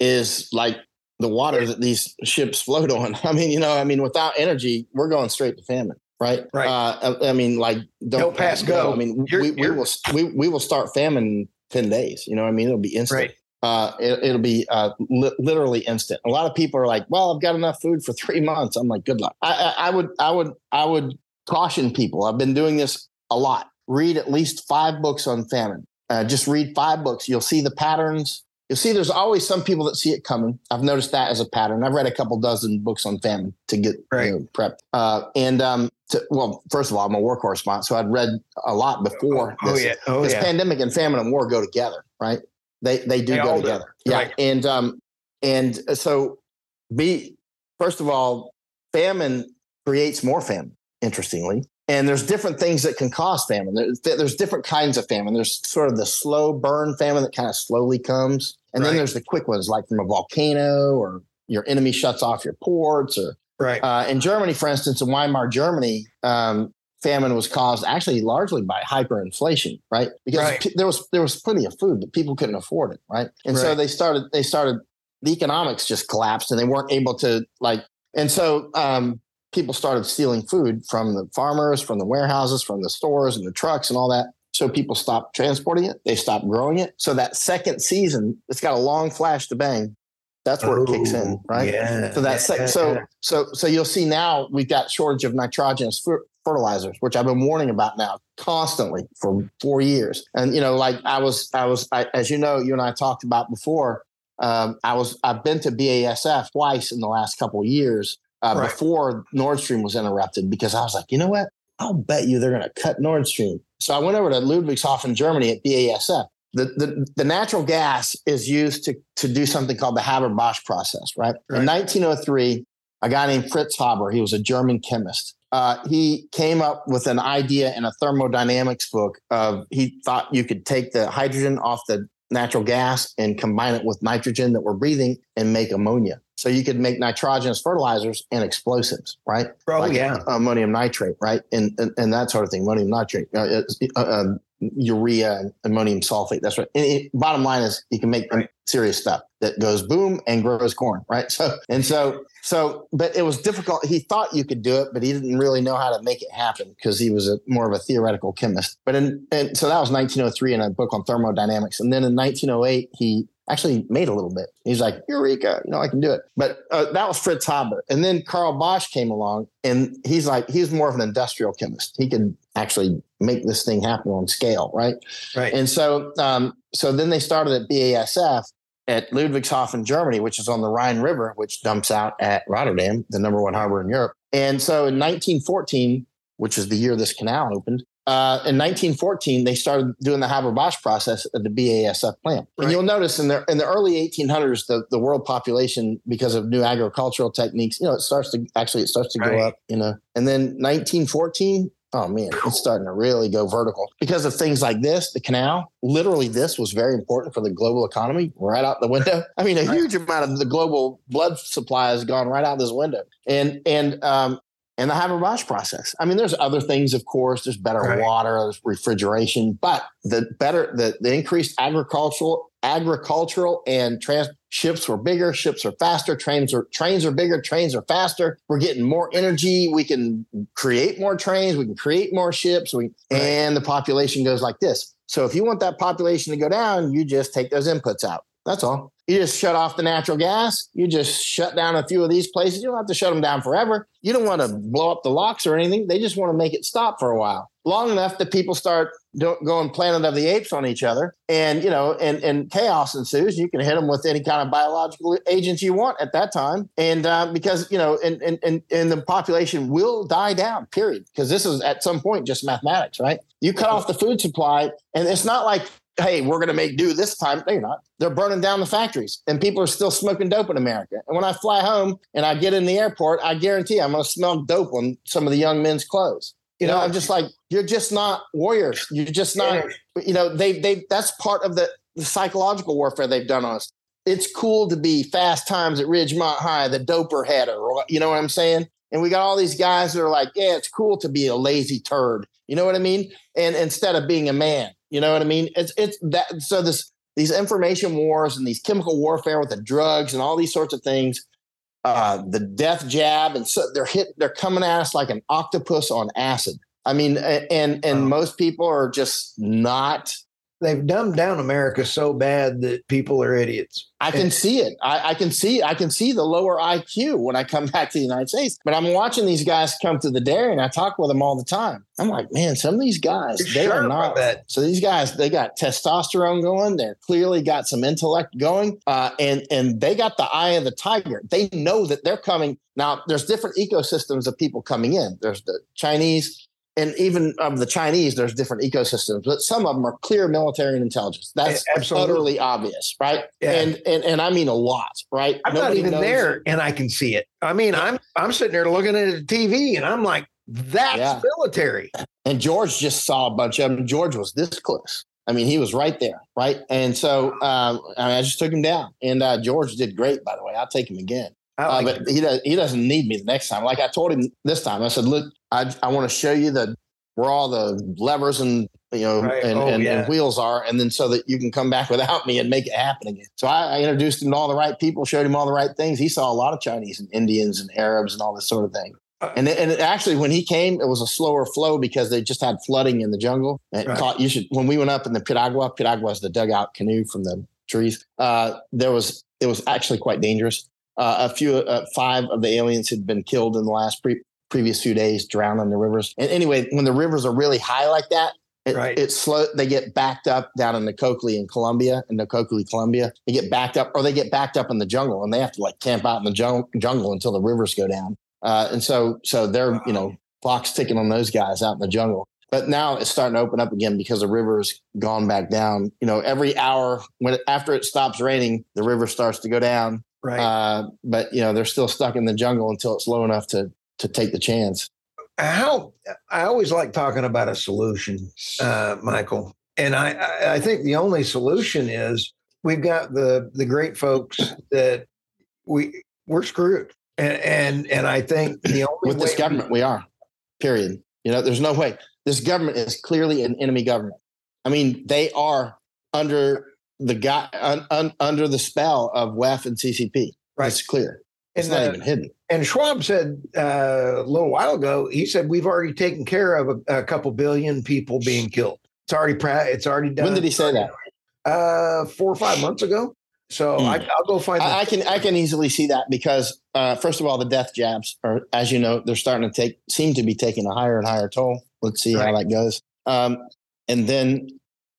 is like the water that these ships float on. I mean, you know, I mean, without energy, we're going straight to famine, right? Right. Uh, I, I, mean, like don't, pass go. go. I mean, you're, we, we will we, we will start famine ten days. You know, I mean, it'll be instant. Right. Uh, it, will be uh, li- literally instant. A lot of people are like, "Well, I've got enough food for three months." I'm like, "Good luck." I, I, I would, I would, I would caution people. I've been doing this a lot. Read at least five books on famine. Uh, just read five books. You'll see the patterns You'll see there's always some people that see it coming. I've noticed that as a pattern. I've read a couple dozen books on famine to get right. you know, prepped. Uh, and um, to, well, first of all, I'm a war correspondent, so I'd read a lot before. Oh, this, oh yeah, oh this yeah. pandemic and famine and war go together, right? They they do they go together. Do. Yeah, right. and um, and so be first of all, famine creates more famine. Interestingly, and there's different things that can cause famine. There's, there's different kinds of famine. There's sort of the slow burn famine that kind of slowly comes. And right. then there's the quick ones like from a volcano or your enemy shuts off your ports or right. Uh, in Germany, for instance, in Weimar, Germany, um, famine was caused actually largely by hyperinflation, right? Because right. P- there was there was plenty of food, but people couldn't afford it, right? And right. so they started they started the economics just collapsed and they weren't able to like and so um, people started stealing food from the farmers, from the warehouses, from the stores and the trucks and all that. So people stopped transporting it. They stopped growing it. So that second season, it's got a long flash to bang. That's where oh, it kicks in, oh, right? Yeah. So that sec- so so so you'll see now we've got shortage of nitrogenous fertilizers, which I've been warning about now constantly for four years. And you know, like I was I was I, as you know, you and I talked about before. Um, I was I've been to BASF twice in the last couple of years uh, right. before Nord Stream was interrupted because I was like, you know what? I'll bet you they're going to cut Nord Stream. So I went over to Ludwigshafen, Germany at BASF. The, the, the natural gas is used to, to do something called the Haber Bosch process, right? right? In 1903, a guy named Fritz Haber. He was a German chemist. Uh, he came up with an idea in a thermodynamics book of he thought you could take the hydrogen off the natural gas and combine it with nitrogen that we're breathing and make ammonia. So you could make nitrogenous fertilizers and explosives, right? Oh like yeah, ammonium nitrate, right, and, and, and that sort of thing. Ammonium nitrate, uh, uh, uh, urea, and ammonium sulfate. That's right. And it, bottom line is you can make right. serious stuff that goes boom and grows corn, right? So and so so, but it was difficult. He thought you could do it, but he didn't really know how to make it happen because he was a more of a theoretical chemist. But in, and so that was 1903 in a book on thermodynamics. And then in 1908, he actually made a little bit. He's like, Eureka, you know, I can do it. But uh, that was Fritz Haber. And then Carl Bosch came along and he's like, he's more of an industrial chemist. He could actually make this thing happen on scale, right? Right. And so, um, so then they started at BASF at Ludwigshafen, Germany, which is on the Rhine River, which dumps out at Rotterdam, the number one harbor in Europe. And so in 1914, which is the year this canal opened, uh, in 1914, they started doing the Haber-Bosch process at the BASF plant. Right. And you'll notice in the in the early 1800s, the, the world population, because of new agricultural techniques, you know, it starts to actually it starts to right. go up. You know, and then 1914, oh man, it's starting to really go vertical because of things like this, the canal. Literally, this was very important for the global economy right out the window. I mean, a huge amount of the global blood supply has gone right out this window. And and um and the Haber-Bosch process. I mean, there's other things, of course. There's better right. water, there's refrigeration, but the better the, the increased agricultural agricultural and trans ships were bigger ships are faster trains are trains are bigger trains are faster we're getting more energy we can create more trains we can create more ships we, right. and the population goes like this so if you want that population to go down you just take those inputs out that's all you just shut off the natural gas you just shut down a few of these places you don't have to shut them down forever you don't want to blow up the locks or anything they just want to make it stop for a while long enough that people start going Planet of the Apes on each other, and you know, and and chaos ensues. You can hit them with any kind of biological agents you want at that time, and uh, because you know, and, and and and the population will die down. Period. Because this is at some point just mathematics, right? You cut off the food supply, and it's not like hey, we're going to make do this time. They're not. They're burning down the factories and people are still smoking dope in America. And when I fly home and I get in the airport, I guarantee I'm going to smell dope on some of the young men's clothes. You know, I'm just like, you're just not warriors. You're just not, you know, they they that's part of the, the psychological warfare they've done on us. It's cool to be fast times at Ridgemont High, the doper header, you know what I'm saying? And we got all these guys that are like, yeah, it's cool to be a lazy turd. You know what I mean? And instead of being a man, you know what I mean? It's it's that so this these information wars and these chemical warfare with the drugs and all these sorts of things uh, the death jab, and so they're hit. They're coming at us like an octopus on acid. I mean, and and most people are just not they've dumbed down America so bad that people are idiots. I can see it. I, I, can see. I can see the lower IQ when I come back to the United States. But I'm watching these guys come to the dairy, and I talk with them all the time. I'm like, man, some of these guys, You're they sure are not. That. So these guys, they got testosterone going. They're clearly got some intellect going, uh, and and they got the eye of the tiger. They know that they're coming. Now, there's different ecosystems of people coming in. There's the Chinese, and even of the Chinese, there's different ecosystems, but some of them are clear military and intelligence. That's Absolutely. utterly obvious, right? Yeah. And, and and I mean a lot, right? I'm Nobody not even there, and I can see it. I mean, yeah. I'm I'm sitting there looking at the TV, and I'm like, that's yeah. military. And George just saw a bunch of them. George was this close. I mean, he was right there, right? And so um, I, mean, I just took him down, and uh, George did great, by the way. I'll take him again. Uh, like uh, but he does, he doesn't need me the next time. Like I told him this time, I said, look, I, I want to show you the where all the levers and you know right. and, oh, and, yeah. and, wheels are, and then so that you can come back without me and make it happen again. So I, I, introduced him to all the right people, showed him all the right things. He saw a lot of Chinese and Indians and Arabs and all this sort of thing. Uh, and and actually, when he came, it was a slower flow because they just had flooding in the jungle. And right. caught, you should when we went up in the Piragua, Piragua is the dugout canoe from the trees. Uh, there was it was actually quite dangerous. Uh, a few, uh, five of the aliens had been killed in the last pre- previous few days, drowned in the rivers. And anyway, when the rivers are really high like that, it, right. it's slow. They get backed up down in Necoclí in Colombia, in Necoclí, Colombia. They get backed up, or they get backed up in the jungle, and they have to like camp out in the jungle, jungle until the rivers go down. Uh, and so, so they're wow. you know clocks ticking on those guys out in the jungle. But now it's starting to open up again because the river's gone back down. You know, every hour when after it stops raining, the river starts to go down Right. Uh, but you know they're still stuck in the jungle until it's low enough to to take the chance. How I always like talking about a solution, uh, Michael, and I I think the only solution is we've got the the great folks that we we're screwed, and and, and I think the only with this government we, we are. Period. You know, there's no way. This government is clearly an enemy government. I mean, they are under the guy un, un, under the spell of WEF and CCP. Right. It's clear. It's and not even hidden. And Schwab said uh, a little while ago, he said we've already taken care of a, a couple billion people being killed. It's already it's already done. When did he say that? Uh, four or five months ago. So mm. I, will go find. I, I, can I can easily see that because uh, first of all, the death jabs are, as you know, they're starting to take seem to be taking a higher and higher toll. Let's see right. how that goes. Um, and then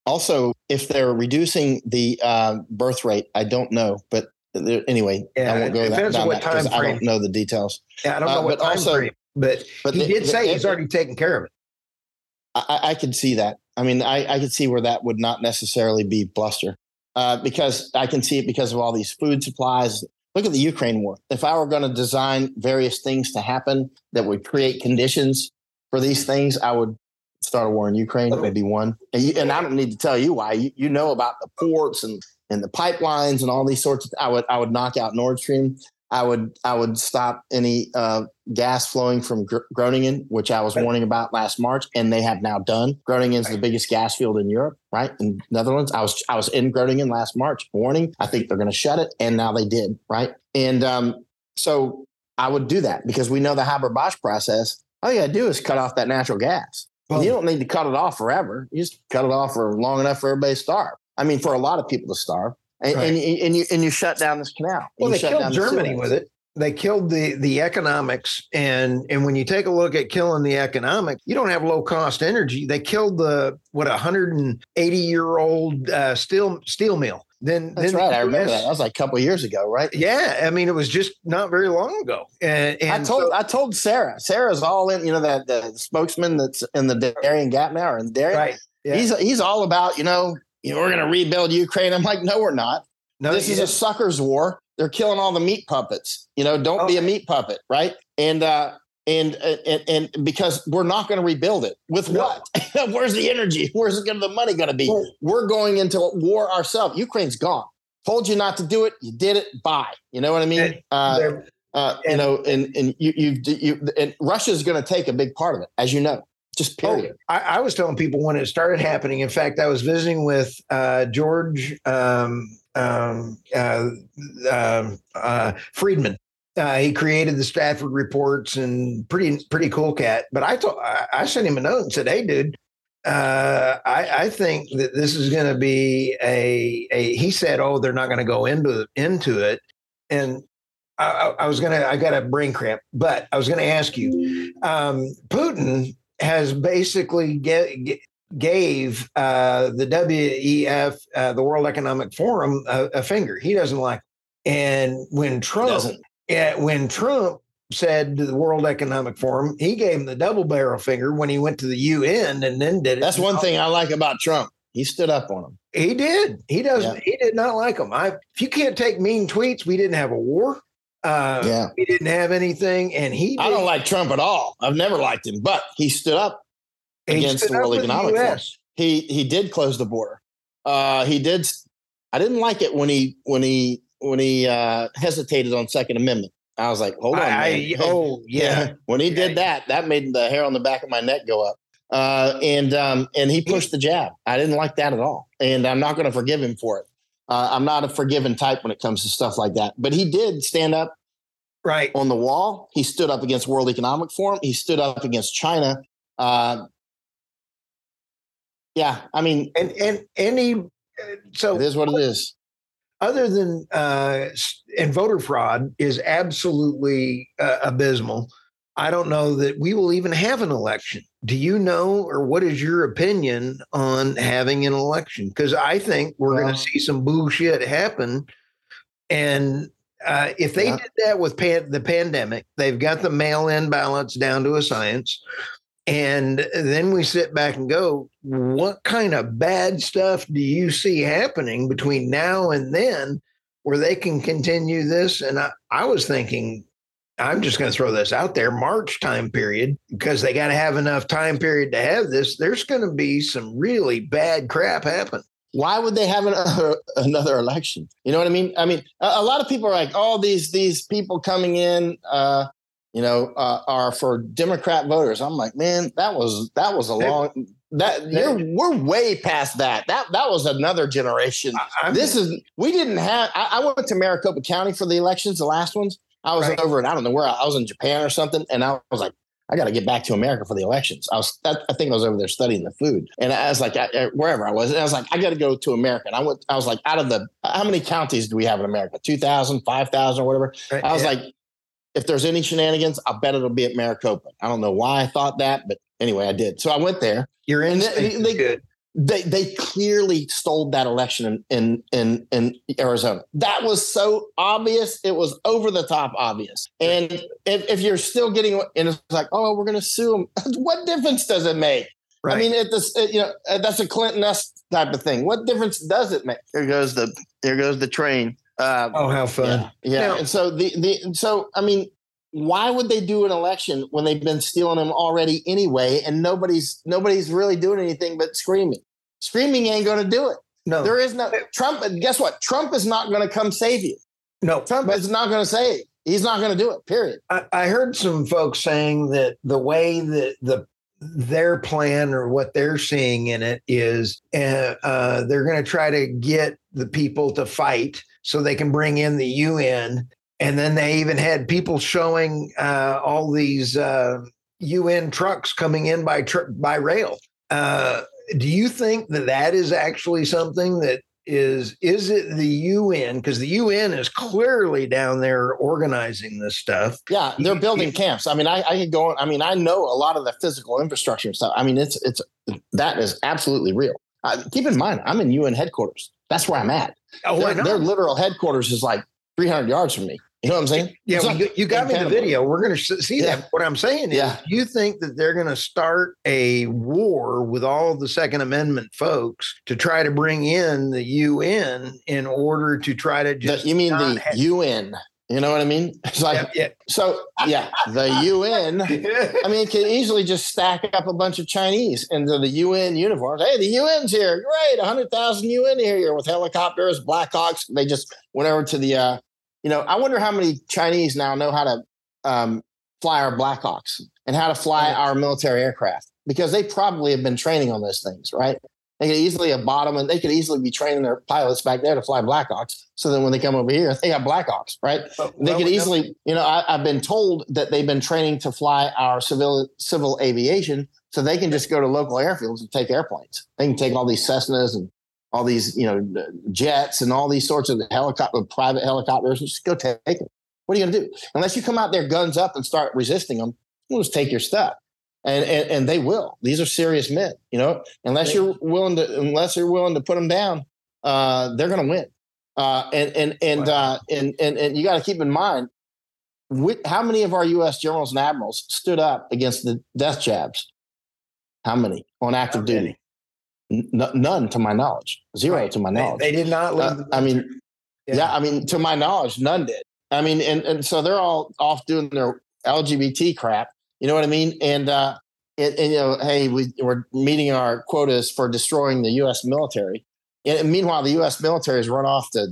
also, if they're reducing the uh, birth rate, I don't know, but anyway, yeah, I won't go that, down that because I don't know the details. Yeah, I don't know uh, what time also, frame, but, but he the, did say the, he's already taken care of it. I, I could see that. I mean, I, I could see where that would not necessarily be bluster uh, because I can see it because of all these food supplies. Look at the Ukraine war. If I were going to design various things to happen that would create conditions for these things, I would start a war in Ukraine. It would be one. And, you, and I don't need to tell you why. You, you know about the ports and and the pipelines and all these sorts of. I would I would knock out Nord Stream. I would I would stop any uh, gas flowing from Gr- Groningen, which I was right. warning about last March, and they have now done. Groningen is right. the biggest gas field in Europe, right? In Netherlands, I was I was in Groningen last March, warning. I think they're going to shut it, and now they did, right? And um, so I would do that because we know the Haber Bosch process. All you got to do is cut off that natural gas. Well, you don't need to cut it off forever. You just cut it off for long enough for everybody to starve. I mean, for a lot of people to starve, and, right. and, and, you and you shut down this canal. Well, they killed Germany with it. They killed the the economics, and and when you take a look at killing the economic, you don't have low cost energy. They killed the what a hundred and eighty year old uh, steel steel mill. Then that's then right. I remember that. That was like a couple years ago, right? Yeah, I mean, it was just not very long ago. And, and I told so, I told Sarah. Sarah's all in. You know that the spokesman that's in the Darien Gap now, or in Darien. Right. Yeah. He's he's all about you know you know, we're going to rebuild Ukraine. I'm like, no, we're not. No, this is a sucker's war. They're killing all the meat puppets. You know, don't be a meat puppet, right? And uh, and and and because we're not going to rebuild it with no. what? Where's the energy? Where's the money going to be? We're going into war ourselves. Ukraine's gone. Told you not to do it. You did it. Bye. You know what I mean? Uh, uh, you know, and and you you you and Russia's going to take a big part of it, as you know just oh, period. Oh, I, I, was telling people when it started happening. In fact, I was visiting with uh, George um, um, uh, um, uh, Friedman. Uh, he created the Stratfor reports and pretty pretty cool cat. But I told I, sent him a note and said, "Hey, dude." Uh, I, I, think that this is going to be a, a. He said, "Oh, they're not going to go into into it," and I, I, was gonna. I got a brain cramp, but I was going to ask you. Um, Putin has basically get, gave uh, the WEF, uh, the World Economic Forum, a, a, finger. He doesn't like. It. And when Trump, when Trump said to the World Economic Forum, he gave him the double barrel finger when he went to the UN and then did it. That's one thing I like about Trump. He stood up on him. He did. He doesn't. Yeah. He did not like him. I. If you can't take mean tweets, we didn't have a war. Uh, yeah, We didn't have anything, and he. I don't like Trump at all. I've never liked him, but he stood up he against stood the World Economic Forum. He he did close the border. Uh, he did. I didn't like it when he when he when he uh, hesitated on Second Amendment. I was like, hold on, I, oh yeah. when he did that, that made the hair on the back of my neck go up. Uh, and um, and he pushed the jab. I didn't like that at all, and I'm not going to forgive him for it. Uh, I'm not a forgiving type when it comes to stuff like that. But he did stand up right on the wall. He stood up against World Economic Forum. He stood up against China. Uh, yeah, I mean, and and any so it is what it is. Other than uh, and voter fraud is absolutely uh, abysmal. I don't know that we will even have an election. Do you know, or what is your opinion on having an election? Because I think we're going to see some bullshit happen. And uh, if they yeah. did that with pan- the pandemic, they've got the mail in ballots down to a science. And then we sit back and go, what kind of bad stuff do you see happening between now and then where they can continue this. And I, I was thinking, I'm just going to throw this out there March time period, because they got to have enough time period to have this. There's going to be some really bad crap happen. Why would they have another, another election? You know what I mean? I mean, a, a lot of people are like, oh, these these people coming in, uh, you know, uh, are for Democrat voters. I'm like, man, that was that was a long that you're we're way past that. That that was another generation. I, this is we didn't have. I, I, went to Maricopa County for the elections, the last ones. I was right. over, and I don't know where I was in Japan or something, and I was like, I got to get back to America for the elections. I was, I, I think I was over there studying the food, and I was like, I, wherever I was, and I was like, I got to go to America. And I went, I was like, out of the, how many counties do we have in America? 2,000, 5,000 or whatever. Right. I was yeah. like, if there's any shenanigans, I bet it'll be at Maricopa. I don't know why I thought that, but anyway, I did. So I went there. You're in. They, they. They they clearly stole that election in, in in Arizona. That was so obvious. It was over the top obvious. And if, if you're still getting and it's like, oh, we're going to sue them. what difference does it make? Right. I mean, at this, uh, you know, uh, that's a Clinton S type of thing. What difference does it make? There goes the there goes the train. Uh, oh, how fun! Yeah, yeah. Now, and so the the so I mean, why would they do an election when they've been stealing them already anyway, and nobody's nobody's really doing anything but screaming? Screaming ain't going to do it. No, there is no Trump. Guess what? Trump is not going to come save you. No, Trump but, is not going to save. He's not going to do it. Period. I, I heard some folks saying that the way that the their plan or what they're seeing in it is uh, uh, they're going to try to get the people to fight so they can bring in the UN. And then they even had people showing uh, all these UN uh, trucks coming in by tr- by rail. Uh, do you think that that is actually something that is is it the UN because the UN is clearly down there organizing this stuff. Yeah, they're building camps. I mean, I, I could go. On, I mean, I know a lot of the physical infrastructure and stuff. I mean, it's it's that is absolutely real. Uh, keep in mind, I'm in UN headquarters. That's where I'm at. Oh, their, their literal headquarters is like 300 yards from me. You know what I'm saying? Yeah, well, you, you, got me the video. We're going to see yeah. that. What I'm saying is, yeah. you think that they're going to start a war with all the Second Amendment folks to try to bring in the UN in order to try to just. The, you mean the have, UN? You know what I mean? It's like, yeah, yeah. so yeah, the UN, I mean, can easily just stack up a bunch of Chinese into the UN uniforms. Hey, the UN's here. Great. 100,000 UN here with helicopters, Blackhawks. They just went over to the, uh, you know, I wonder how many Chinese now know how to um, fly our Blackhawks and how to fly our military aircraft because they probably have been training on those things, right? They could easily have bought them and they could easily be training their pilots back there to fly Blackhawks. So then when they come over here, they got Blackhawks, right? But, they could easily, you know, I, have been told that they've been training to fly our civil civil aviation, so they can just go to local airfields and take airplanes. They can take all these Cessnas and all these, you know, uh, jets and all these sorts of helicopter, private helicopters. Just go take them. What are you going to do? Unless you come out there guns up and start resisting them, you'll just take your stuff. And, and, and they will. These are serious men, you know. Unless you're willing to, unless you're willing to put them down, uh, they're going to win. Uh, and and and, wow. uh, and and and you got to keep in mind, how many of our U.S. generals and admirals stood up against the death jabs? How many on active duty? N- none to my knowledge. Zero right. to my knowledge. They, they did not. Uh, I mean, yeah. yeah. I mean, to my knowledge, none did. I mean, and, and so they're all off doing their LGBT crap. You know what I mean? And, uh, and, and you know, hey, we, we're meeting our quotas for destroying the U.S. military. And meanwhile, the U.S. military has run off to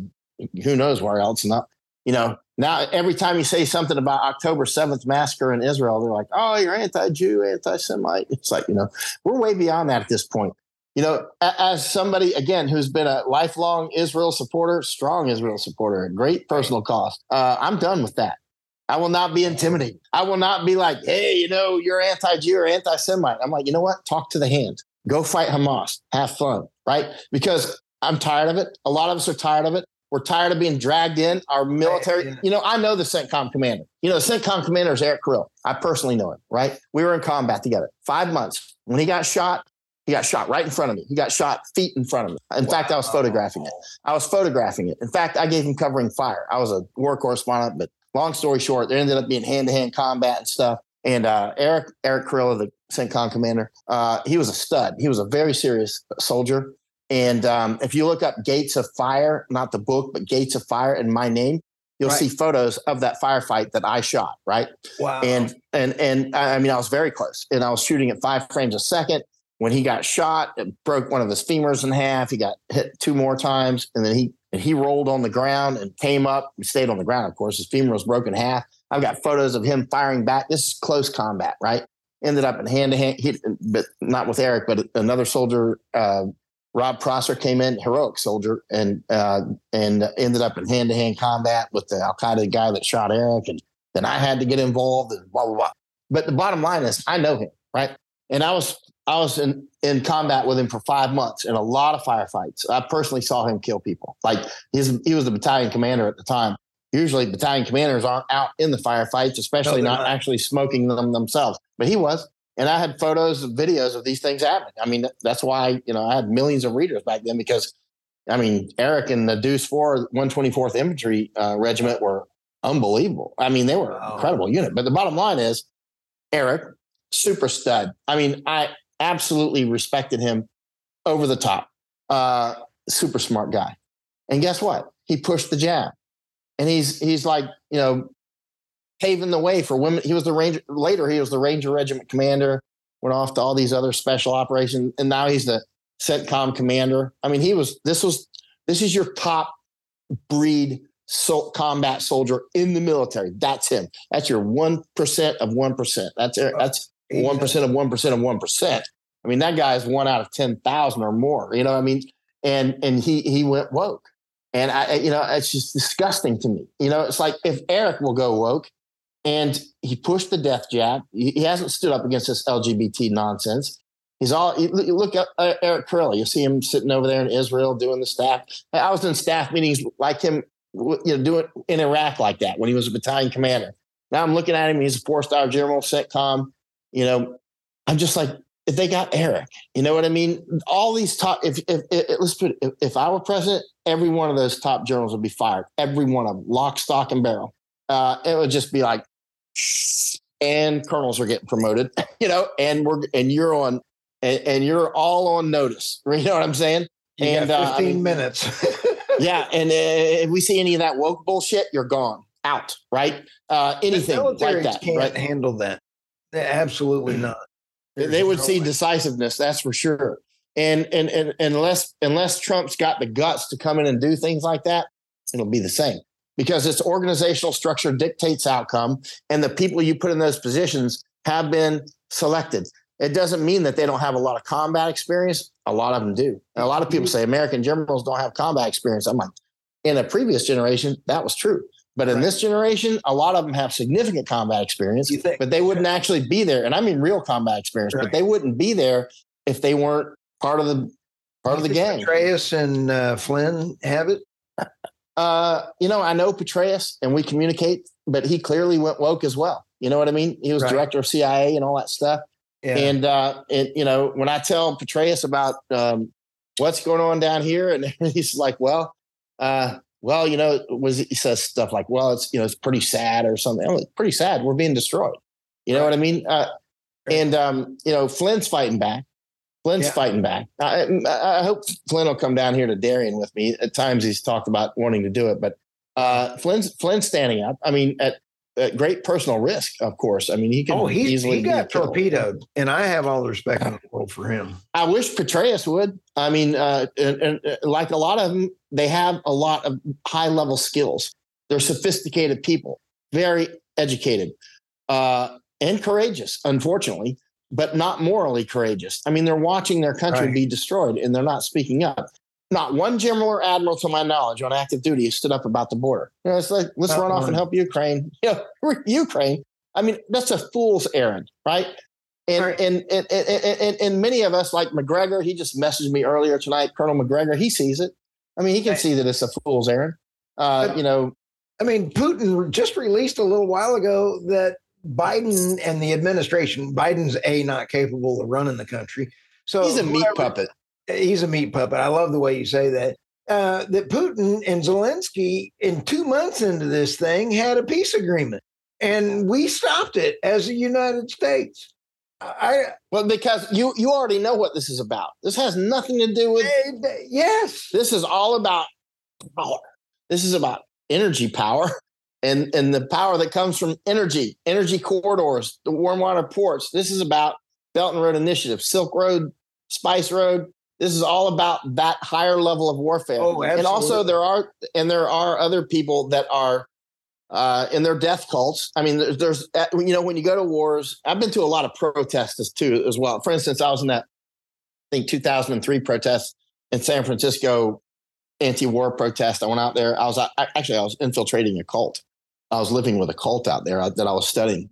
who knows where else. Not, you know, now every time you say something about October 7th massacre in Israel, they're like, oh, you're anti-Jew, anti-Semite. It's like, you know, we're way beyond that at this point you know, as somebody again who's been a lifelong Israel supporter, strong Israel supporter, great personal cost, uh, I'm done with that. I will not be intimidated. I will not be like, hey, you know, you're anti-Jew or anti-Semite. I'm like, you know what? Talk to the hand. Go fight Hamas. Have fun, right? Because I'm tired of it. A lot of us are tired of it. We're tired of being dragged in. Our military, you know, I know the CENTCOM commander. You know, the CENTCOM commander is Erik Kurilla. I personally know him, right? We were in combat together. Five months. When he got shot, he got shot right in front of me. He got shot feet in front of me. In wow. fact, I was photographing it. I was photographing it. In fact, I gave him covering fire. I was a war correspondent, but long story short, there ended up being hand to hand combat and stuff. And uh, Eric Erik Kurilla, the CENTCOM commander, uh, he was a stud. He was a very serious soldier. And um, if you look up Gates of Fire, not the book, but Gates of Fire and my name, you'll right. see photos of that firefight that I shot. Right. Wow. And and and I mean, I was very close, and I was shooting at five frames a second. When he got shot, it broke one of his femurs in half. He got hit two more times, and then he and he rolled on the ground and came up and stayed on the ground. Of course, his femur was broken in half. I've got photos of him firing back. This is close combat, right? Ended up in hand to hand, but not with Eric, but another soldier, uh, Rob Prosser came in, heroic soldier, and uh, and ended up in hand to hand combat with the Al Qaeda guy that shot Eric, and then I had to get involved and blah blah blah. But the bottom line is, I know him, right? And I was I was in in combat with him for five months in a lot of firefights. I personally saw him kill people. Like his, he was the battalion commander at the time usually battalion commanders aren't out in the firefights, especially no, not, not, actually smoking them themselves. But he was. And I had photos and videos of these things happening. I mean, that's why, you know, I had millions of readers back then because, I mean, Erik and the Deuce 4 124th Infantry uh, Regiment were unbelievable. I mean, they were wow. incredible unit. But the bottom line is, Erik, super stud. I mean, I absolutely respected him over the top. Uh, super smart guy. And guess what? He pushed the jab and he's he's like you know paving the way for women. He was the ranger later. He was the Ranger Regiment commander. Went off to all these other special operations, and now he's the CENTCOM commander. I mean, he was. This was. This is your top breed so, combat soldier in the military. That's him. That's your one percent of one percent. That's that's one percent of one percent of one percent. I mean, that guy is one out of ten thousand or more. You know, what I mean, and and he he went woke. And I, you know, it's just disgusting to me. You know, it's like if Erik will go woke and he pushed the death jab, he hasn't stood up against this LGBT nonsense. He's all, you look at uh, Erik Kurilla, you see him sitting over there in Israel doing the staff. I was in staff meetings like him, you know, doing in Iraq like that when he was a battalion commander. Now I'm looking at him, he's a four star general, CENTCOM. You know, I'm just like, if they got Erik, you know what I mean? All these top, if, if, if let's put it, if, if, I were president, every one of those top journals would be fired. Every one of them, lock, stock, and barrel. Uh, it would just be like, and colonels are getting promoted, you know, and we're, and you're on, and, and you're all on notice. You know what I'm saying? You and 15 uh, I mean, minutes. yeah. And uh, if we see any of that woke bullshit, you're gone out, right? Uh, anything like that. Can't right? handle that. Absolutely not. They would see decisiveness, that's for sure. And, and and unless unless Trump's got the guts to come in and do things like that, it'll be the same because its organizational structure dictates outcome, and the people you put in those positions have been selected. It doesn't mean that they don't have a lot of combat experience. A lot of them do. And a lot of people mm-hmm. say American generals don't have combat experience. I'm like, in a previous generation, that was true. But in right. this generation, a lot of them have significant combat experience, but they wouldn't actually be there. And I mean real combat experience, right. but they wouldn't be there if they weren't part of the part of the gang. Petraeus and uh, Flynn have it. Uh, you know, I know Petraeus, and we communicate, but he clearly went woke as well. You know what I mean? He was right. director of CIA and all that stuff. Yeah. And uh, and you know, when I tell Petraeus about um, what's going on down here, and he's like, "Well, uh, well, you know, was he says stuff like, well, it's you know, it's pretty sad or something. Like, pretty sad. We're being destroyed. You know what I mean? Uh, and um, you know, Flynn's fighting back. Flynn's yeah. fighting back. I, I, hope Flynn will come down here to Darien with me. At times he's talked about wanting to do it, but uh, Flynn's Flynn's standing up. I mean, at at great personal risk, of course. I mean, he can oh, he, easily he got torpedoed, and I have all the respect in the world for him. I wish Petraeus would. I mean, uh, and, and, uh, like a lot of them, they have a lot of high level skills. They're sophisticated people, very educated, uh, and courageous. Unfortunately, but not morally courageous. I mean, they're watching their country right. be destroyed, and they're not speaking up not one general or admiral, to my knowledge, on active duty has stood up about the border. You know, it's like let's not run one. off and help Ukraine. You know, Ukraine. I mean, that's a fool's errand, right? And, right. And, and, and, and, and many of us, like Macgregor, he just messaged me earlier tonight. Colonel Macgregor, he sees it. I mean, he can right. see that it's a fool's errand. Uh, you know, I mean, Putin just released a little while ago that Biden and the administration, Biden's a not capable of running the country. So he's a meat puppet he's a meat puppet. I love the way you say that. Uh, that Putin and Zelensky, in two months into this thing, had a peace agreement, and we stopped it as the United States. I well because you you already know what this is about. This has nothing to do with yes. This is all about power. This is about energy power and and the power that comes from energy, energy corridors, the warm water ports. This is about Belt and Road Initiative, Silk Road, Spice Road. This is all about that higher level of warfare. Oh, absolutely. and also there are and there are other people that are uh, in their death cults. I mean, there's, there's, uh, you know, when you go to wars, I've been to a lot of protests too, as well. For instance, I was in that, I think 2003 protest in San Francisco, anti-war protest. I went out there. I was I, actually I was infiltrating a cult. I was living with a cult out there that I was studying.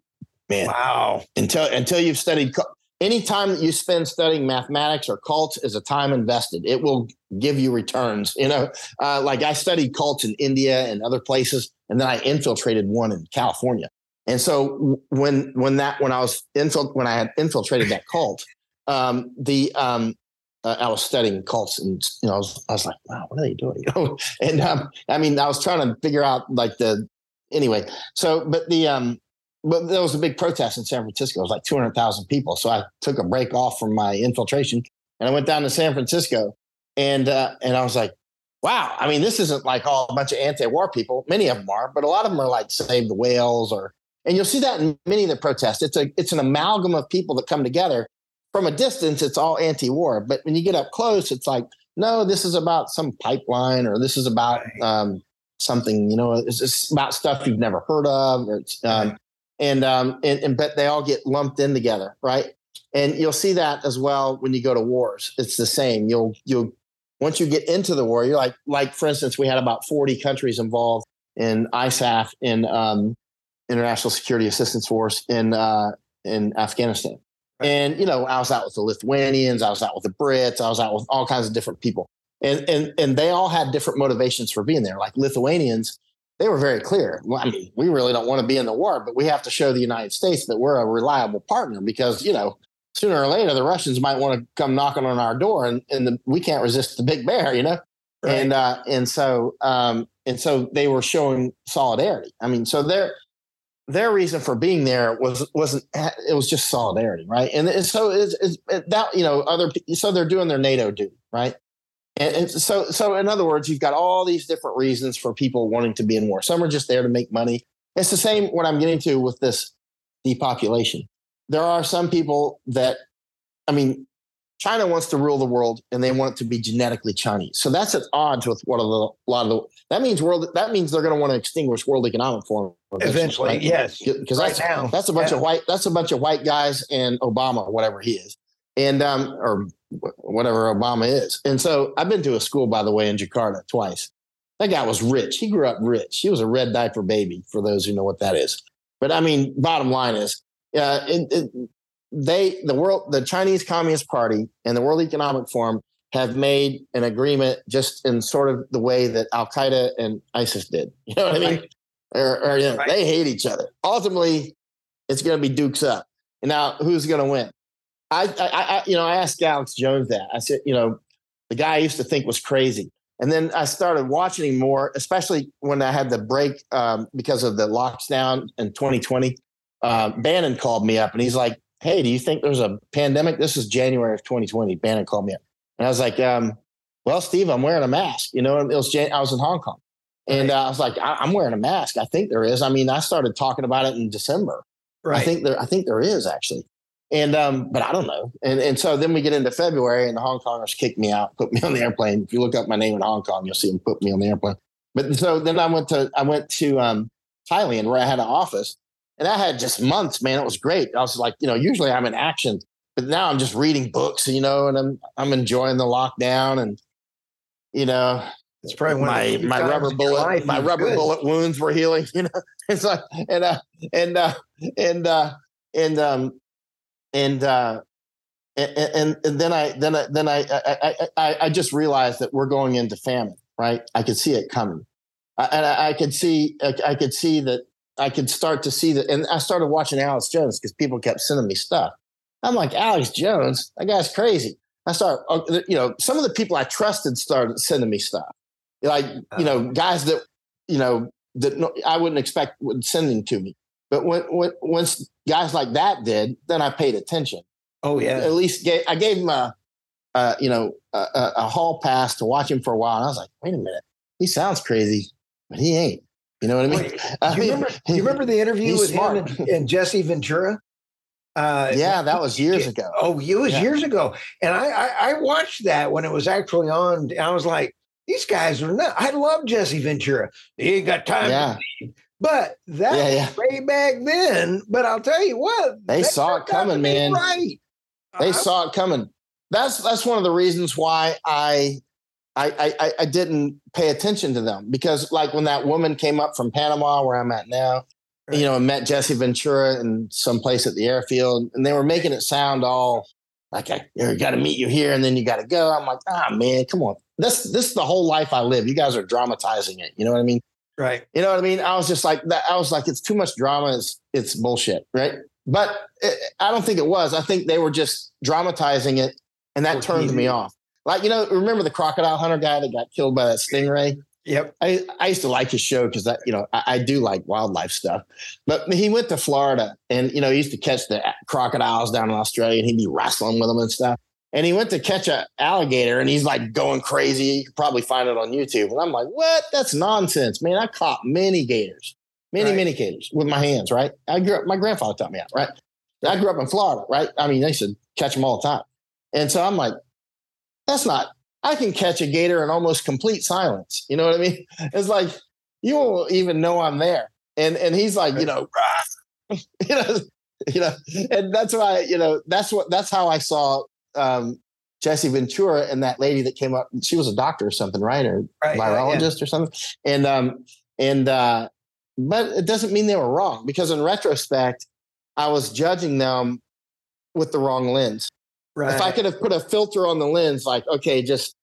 Man, wow! Until until you've studied, any time that you spend studying mathematics or cults is a time invested. It will give you returns. You know, uh, like I studied cults in India and other places, and then I infiltrated one in California. And so when when that when I was infil- when I had infiltrated that cult, um, the um, uh, I was studying cults, and you know, I was, I was like, wow, what are they doing? You know, and um, I mean, I was trying to figure out like the anyway. So, but the um, but there was a big protest in San Francisco. It was like 200,000 people. So I took a break off from my infiltration and I went down to San Francisco and, uh, and I was like, wow, I mean, this isn't like all a bunch of anti-war people. Many of them are, but a lot of them are like save the whales or, and you'll see that in many of the protests. It's a, it's an amalgam of people that come together from a distance. It's all anti-war, but when you get up close, it's like, no, this is about some pipeline or this is about, um, something, you know, it's, about stuff you've never heard of. Or it's, um, and um and, and but they all get lumped in together right? And you'll see that as well when you go to wars. It's the same. You'll you'll once you get into the war you're like like for instance we had about 40 countries involved in isaf in um international security assistance force in uh in afghanistan. Right. and you know i was out with the lithuanians i was out with the brits i was out with all kinds of different people. And and and they all had different motivations for being there. Like lithuanians they were very clear. Well, I mean, we really don't want to be in the war, but we have to show the United States that we're a reliable partner because, you know, sooner or later the Russians might want to come knocking on our door and, and the, we can't resist the big bear, you know? Right. And uh, and so um, and so they were showing solidarity. I mean, so their their reason for being there was wasn't it was just solidarity, right? And, and so it's, it's that you know other so they're doing their NATO duty, right? And, and, so, so in other words, you've got all these different reasons for people wanting to be in war. Some are just there to make money. It's the same what I'm getting to with this depopulation. There are some people that, I mean, China wants to rule the world and they want it to be genetically Chinese. So that's at odds with what a lot of the that means world that means they're going to want to extinguish World Economic Forum eventually. Right? Yes, because right that's now. that's a bunch yeah. of white that's a bunch of white guys and Obama, whatever he is, and um or whatever Obama is. And so I've been to a school, by the way, in Jakarta twice. That guy was rich. He grew up rich. He was a red diaper baby, for those who know what that is. But I mean, bottom line is, uh, it, it, they, the world, the Chinese Communist Party and the World Economic Forum have made an agreement just in sort of the way that Al Qaeda and ISIS did. You know what I mean? Right. Or, or you know, right. they hate each other. Ultimately, it's going to be dukes up. And now, who's going to win? I, I, I, you know, I asked Alex Jones that. I said, you know, the guy I used to think was crazy. And then I started watching him more, especially when I had the break um, because of the lockdown in 2020. Uh, Bannon called me up and he's like, Hey, do you think there's a pandemic? This is January of 2020. Bannon called me up. And I was like, um, Well, Steve, I'm wearing a mask. You know, it was Jan- I was in Hong Kong. And uh, I was like, I- am wearing a mask. I think there is. I mean, I started talking about it in December. Right. I think there, I think there is actually. And um, but I don't know. And and so then we get into February and the Hong Kongers kicked me out, put me on the airplane. If you look up my name in Hong Kong, you'll see them put me on the airplane. But so then I went to I went to um, Thailand where I had an office, and I had just months. Man, it was great. I was like, you know, usually I'm in action, but now I'm just reading books, you know, and I'm I'm enjoying the lockdown, and you know, it's probably my my rubber bullet my rubber good. bullet wounds were healing, you know. It's like and uh, and uh, and uh, and um, and uh, and, and then I then I then I, I I I just realized that we're going into famine. Right, I could see it coming, and I, I could see I could see that I could start to see that, and I started watching Alex Jones because people kept sending me stuff. I'm like Alex Jones, that guy's crazy. I start, uh, you know, some of the people I trusted started sending me stuff, like you know, uh-huh. guys that you know that I wouldn't expect would sending to me. But when, when once guys like that did, then I paid attention. Oh yeah. At least gave, I gave him a, you know a, a, hall pass to watch him for a while. And I was like, wait a minute, he sounds crazy, but he ain't. You know what I mean? Wait, I you, mean remember, you remember the interview with smart. him and, and Jesse Ventura? Uh, yeah, that was years ago. Oh, it was yeah. years ago, and I, I, I watched that when it was actually on. I was like, these guys are not. I love Jesse Ventura. He ain't got time. Yeah. But that yeah, yeah. way back then. But I'll tell you what, they, they saw it coming, man. Right. They uh, saw it coming. That's that's one of the reasons why I I, I I didn't pay attention to them because like when that woman came up from Panama where I'm at now, right. you know, and met Jesse Ventura in some place at the airfield, and they were making it sound all like I got to meet you here and then you got to go. I'm like, ah man, come on. This this is the whole life I live. You guys are dramatizing it. You know what I mean? Right. You know what I mean? I was just like that. I was like, it's too much drama. It's it's bullshit. Right. But it, I don't think it was. I think they were just dramatizing it, and that turned me off. Like you know, remember the crocodile hunter guy that got killed by that stingray? Yep. I, I used to like his show because that, you know, I, I, do like wildlife stuff. But he went to Florida and, you know, he used to catch the crocodiles down in Australia and he'd be wrestling with them and stuff. And he went to catch an alligator and he's like going crazy. You can probably find it on YouTube. And I'm like, what? That's nonsense, man. I caught many gators, many, right. many gators with my hands, right? I grew up, my grandfather taught me how, right? I grew up in Florida, right? I mean, they to catch them all the time. And so I'm like, that's not I can catch a gator in almost complete silence. You know what I mean? It's like you won't even know I'm there. And and he's like, you know, you know, you know, and that's why, you know, that's what that's how I saw um, Jesse Ventura and that lady that came up. She was a doctor or something, right? Or right, virologist yeah. or something. And um, and uh, but it doesn't mean they were wrong because in retrospect, I was judging them with the wrong lens. Right. If I could have put a filter on the lens, like, okay, just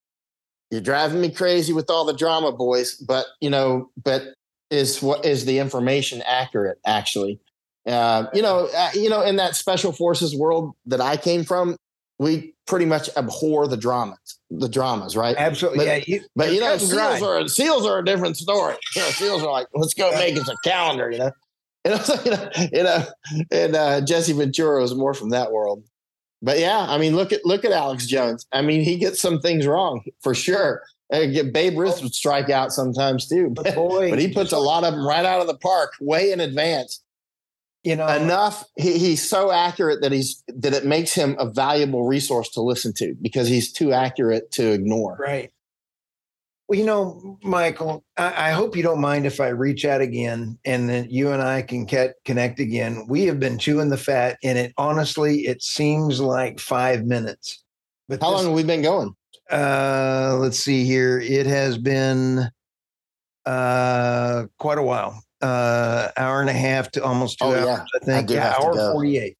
you're driving me crazy with all the drama, boys, but you know, but is what is the information accurate actually? Uh, you know, uh, you know, in that special forces world that I came from, we pretty much abhor the dramas, the dramas, right? Absolutely. But, yeah, you, but you know, seals are seals are a different story. You know, seals are like, let's go make us a calendar, you know. And, you know, you know, and uh, Jesse Ventura was more from that world but yeah, I mean, look at look at Alex Jones. I mean, he gets some things wrong for sure. And Babe Ruth would strike out sometimes too, but, boy, but he puts a lot of them right out of the park, way in advance. You know, enough. He, he's so accurate that he's that it makes him a valuable resource to listen to because he's too accurate to ignore. Right. Well, you know, Michael, I, I, hope you don't mind if I reach out again and then you and I can get, connect again. We have been chewing the fat, and it honestly, it seems like five minutes. But how this, long have we been going? Uh, let's see here. It has been uh, quite a while. Uh, hour and a half to almost two oh, hours. Yeah. I think. I yeah, hour forty-eight.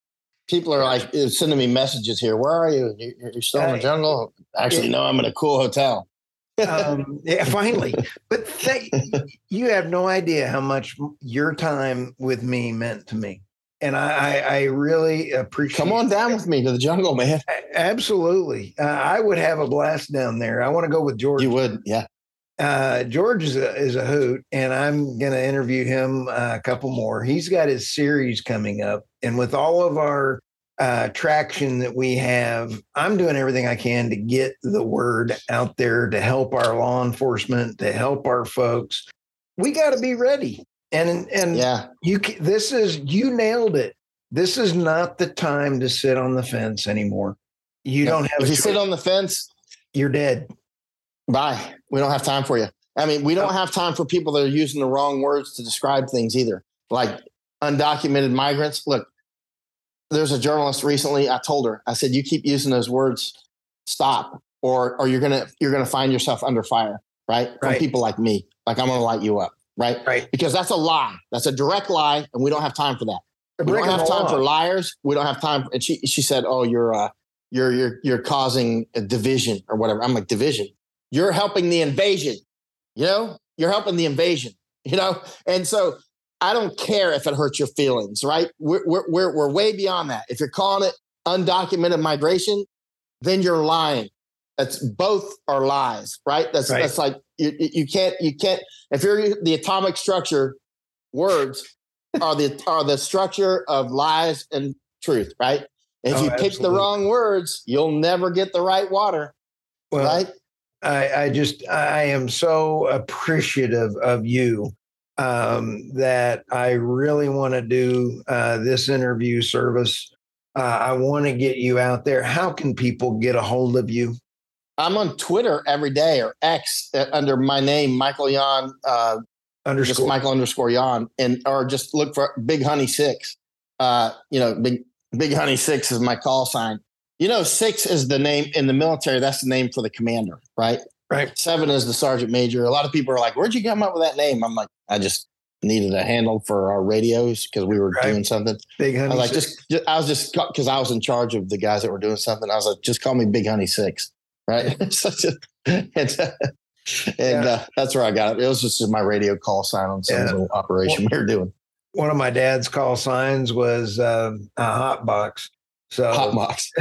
People are like sending me messages here. Where are you? You're still in the jungle. Actually, no. I'm in a cool hotel um, yeah, finally. But th- you have no idea how much your time with me meant to me. And I, I, I really appreciate. Come on down with me to the jungle, man. Absolutely, uh, I would have a blast down there. I want to go with George. You would, yeah. Uh, George is a, is a hoot, and I'm going to interview him uh, a couple more. He's got his series coming up, and with all of our uh, traction that we have, I'm doing everything I can to get the word out there to help our law enforcement, to help our folks. We got to be ready. And and yeah, you this is you nailed it. This is not the time to sit on the fence anymore. You don't have. If you sit on the fence, you're dead. Bye. We don't have time for you. I mean, we don't have time for people that are using the wrong words to describe things either. Like undocumented migrants. Look, there's a journalist recently. I told her, I said, you keep using those words, stop, or or you're gonna you're gonna find yourself under fire, right? From right. people like me. Like I'm gonna light you up, right? Right. Because that's a lie. That's a direct lie, and we don't have time for that. we don't have time for liars. We don't have time. And she she said, "Oh, you're uh, you're you're you're causing a division or whatever." I'm like, "Division? You're helping the invasion. You know, you're helping the invasion. You know." And so I don't care if it hurts your feelings, right? We're, we're, we're, we're way beyond that. If you're calling it undocumented migration, then you're lying. That's both are lies, right? That's right. that's like you, you can't you can't if you're the atomic structure words, are the are the structure of lies and truth, right? If oh, you pick absolutely. the wrong words, you'll never get the right water. Well, right? I, I just I am so appreciative of you um, that I really want to do uh, this interview service. Uh, I want to get you out there. How can people get a hold of you? I'm on Twitter every day or X uh, under my name, Michael Yon, uh, underscore. just Michael underscore Yon, and or just look for Big Honey Six. Uh, you know, Big Big Honey Six is my call sign. You know, six is the name in the military. That's the name for the commander, right? Right. Seven is the sergeant major. A lot of people are like, "Where'd you come up with that name?" I'm like, I just needed a handle for our radios because we were right. doing something. Big Honey. I was like, just, just, I was just because I was in charge of the guys that were doing something. I was like, just call me Big Honey Six, right? and uh, and yeah. uh, that's where I got it. It was just my radio call sign on some yeah. operation well, we were doing. One of my dad's call signs was uh, a hot box. So hot box.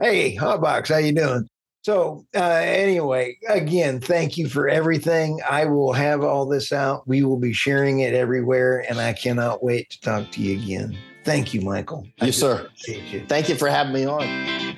hey, hot box, how you doing? So uh, anyway, again, thank you for everything. I will have all this out. We will be sharing it everywhere, and I cannot wait to talk to you again. Thank you, Michael. Yes, sir. You. Thank you for having me on.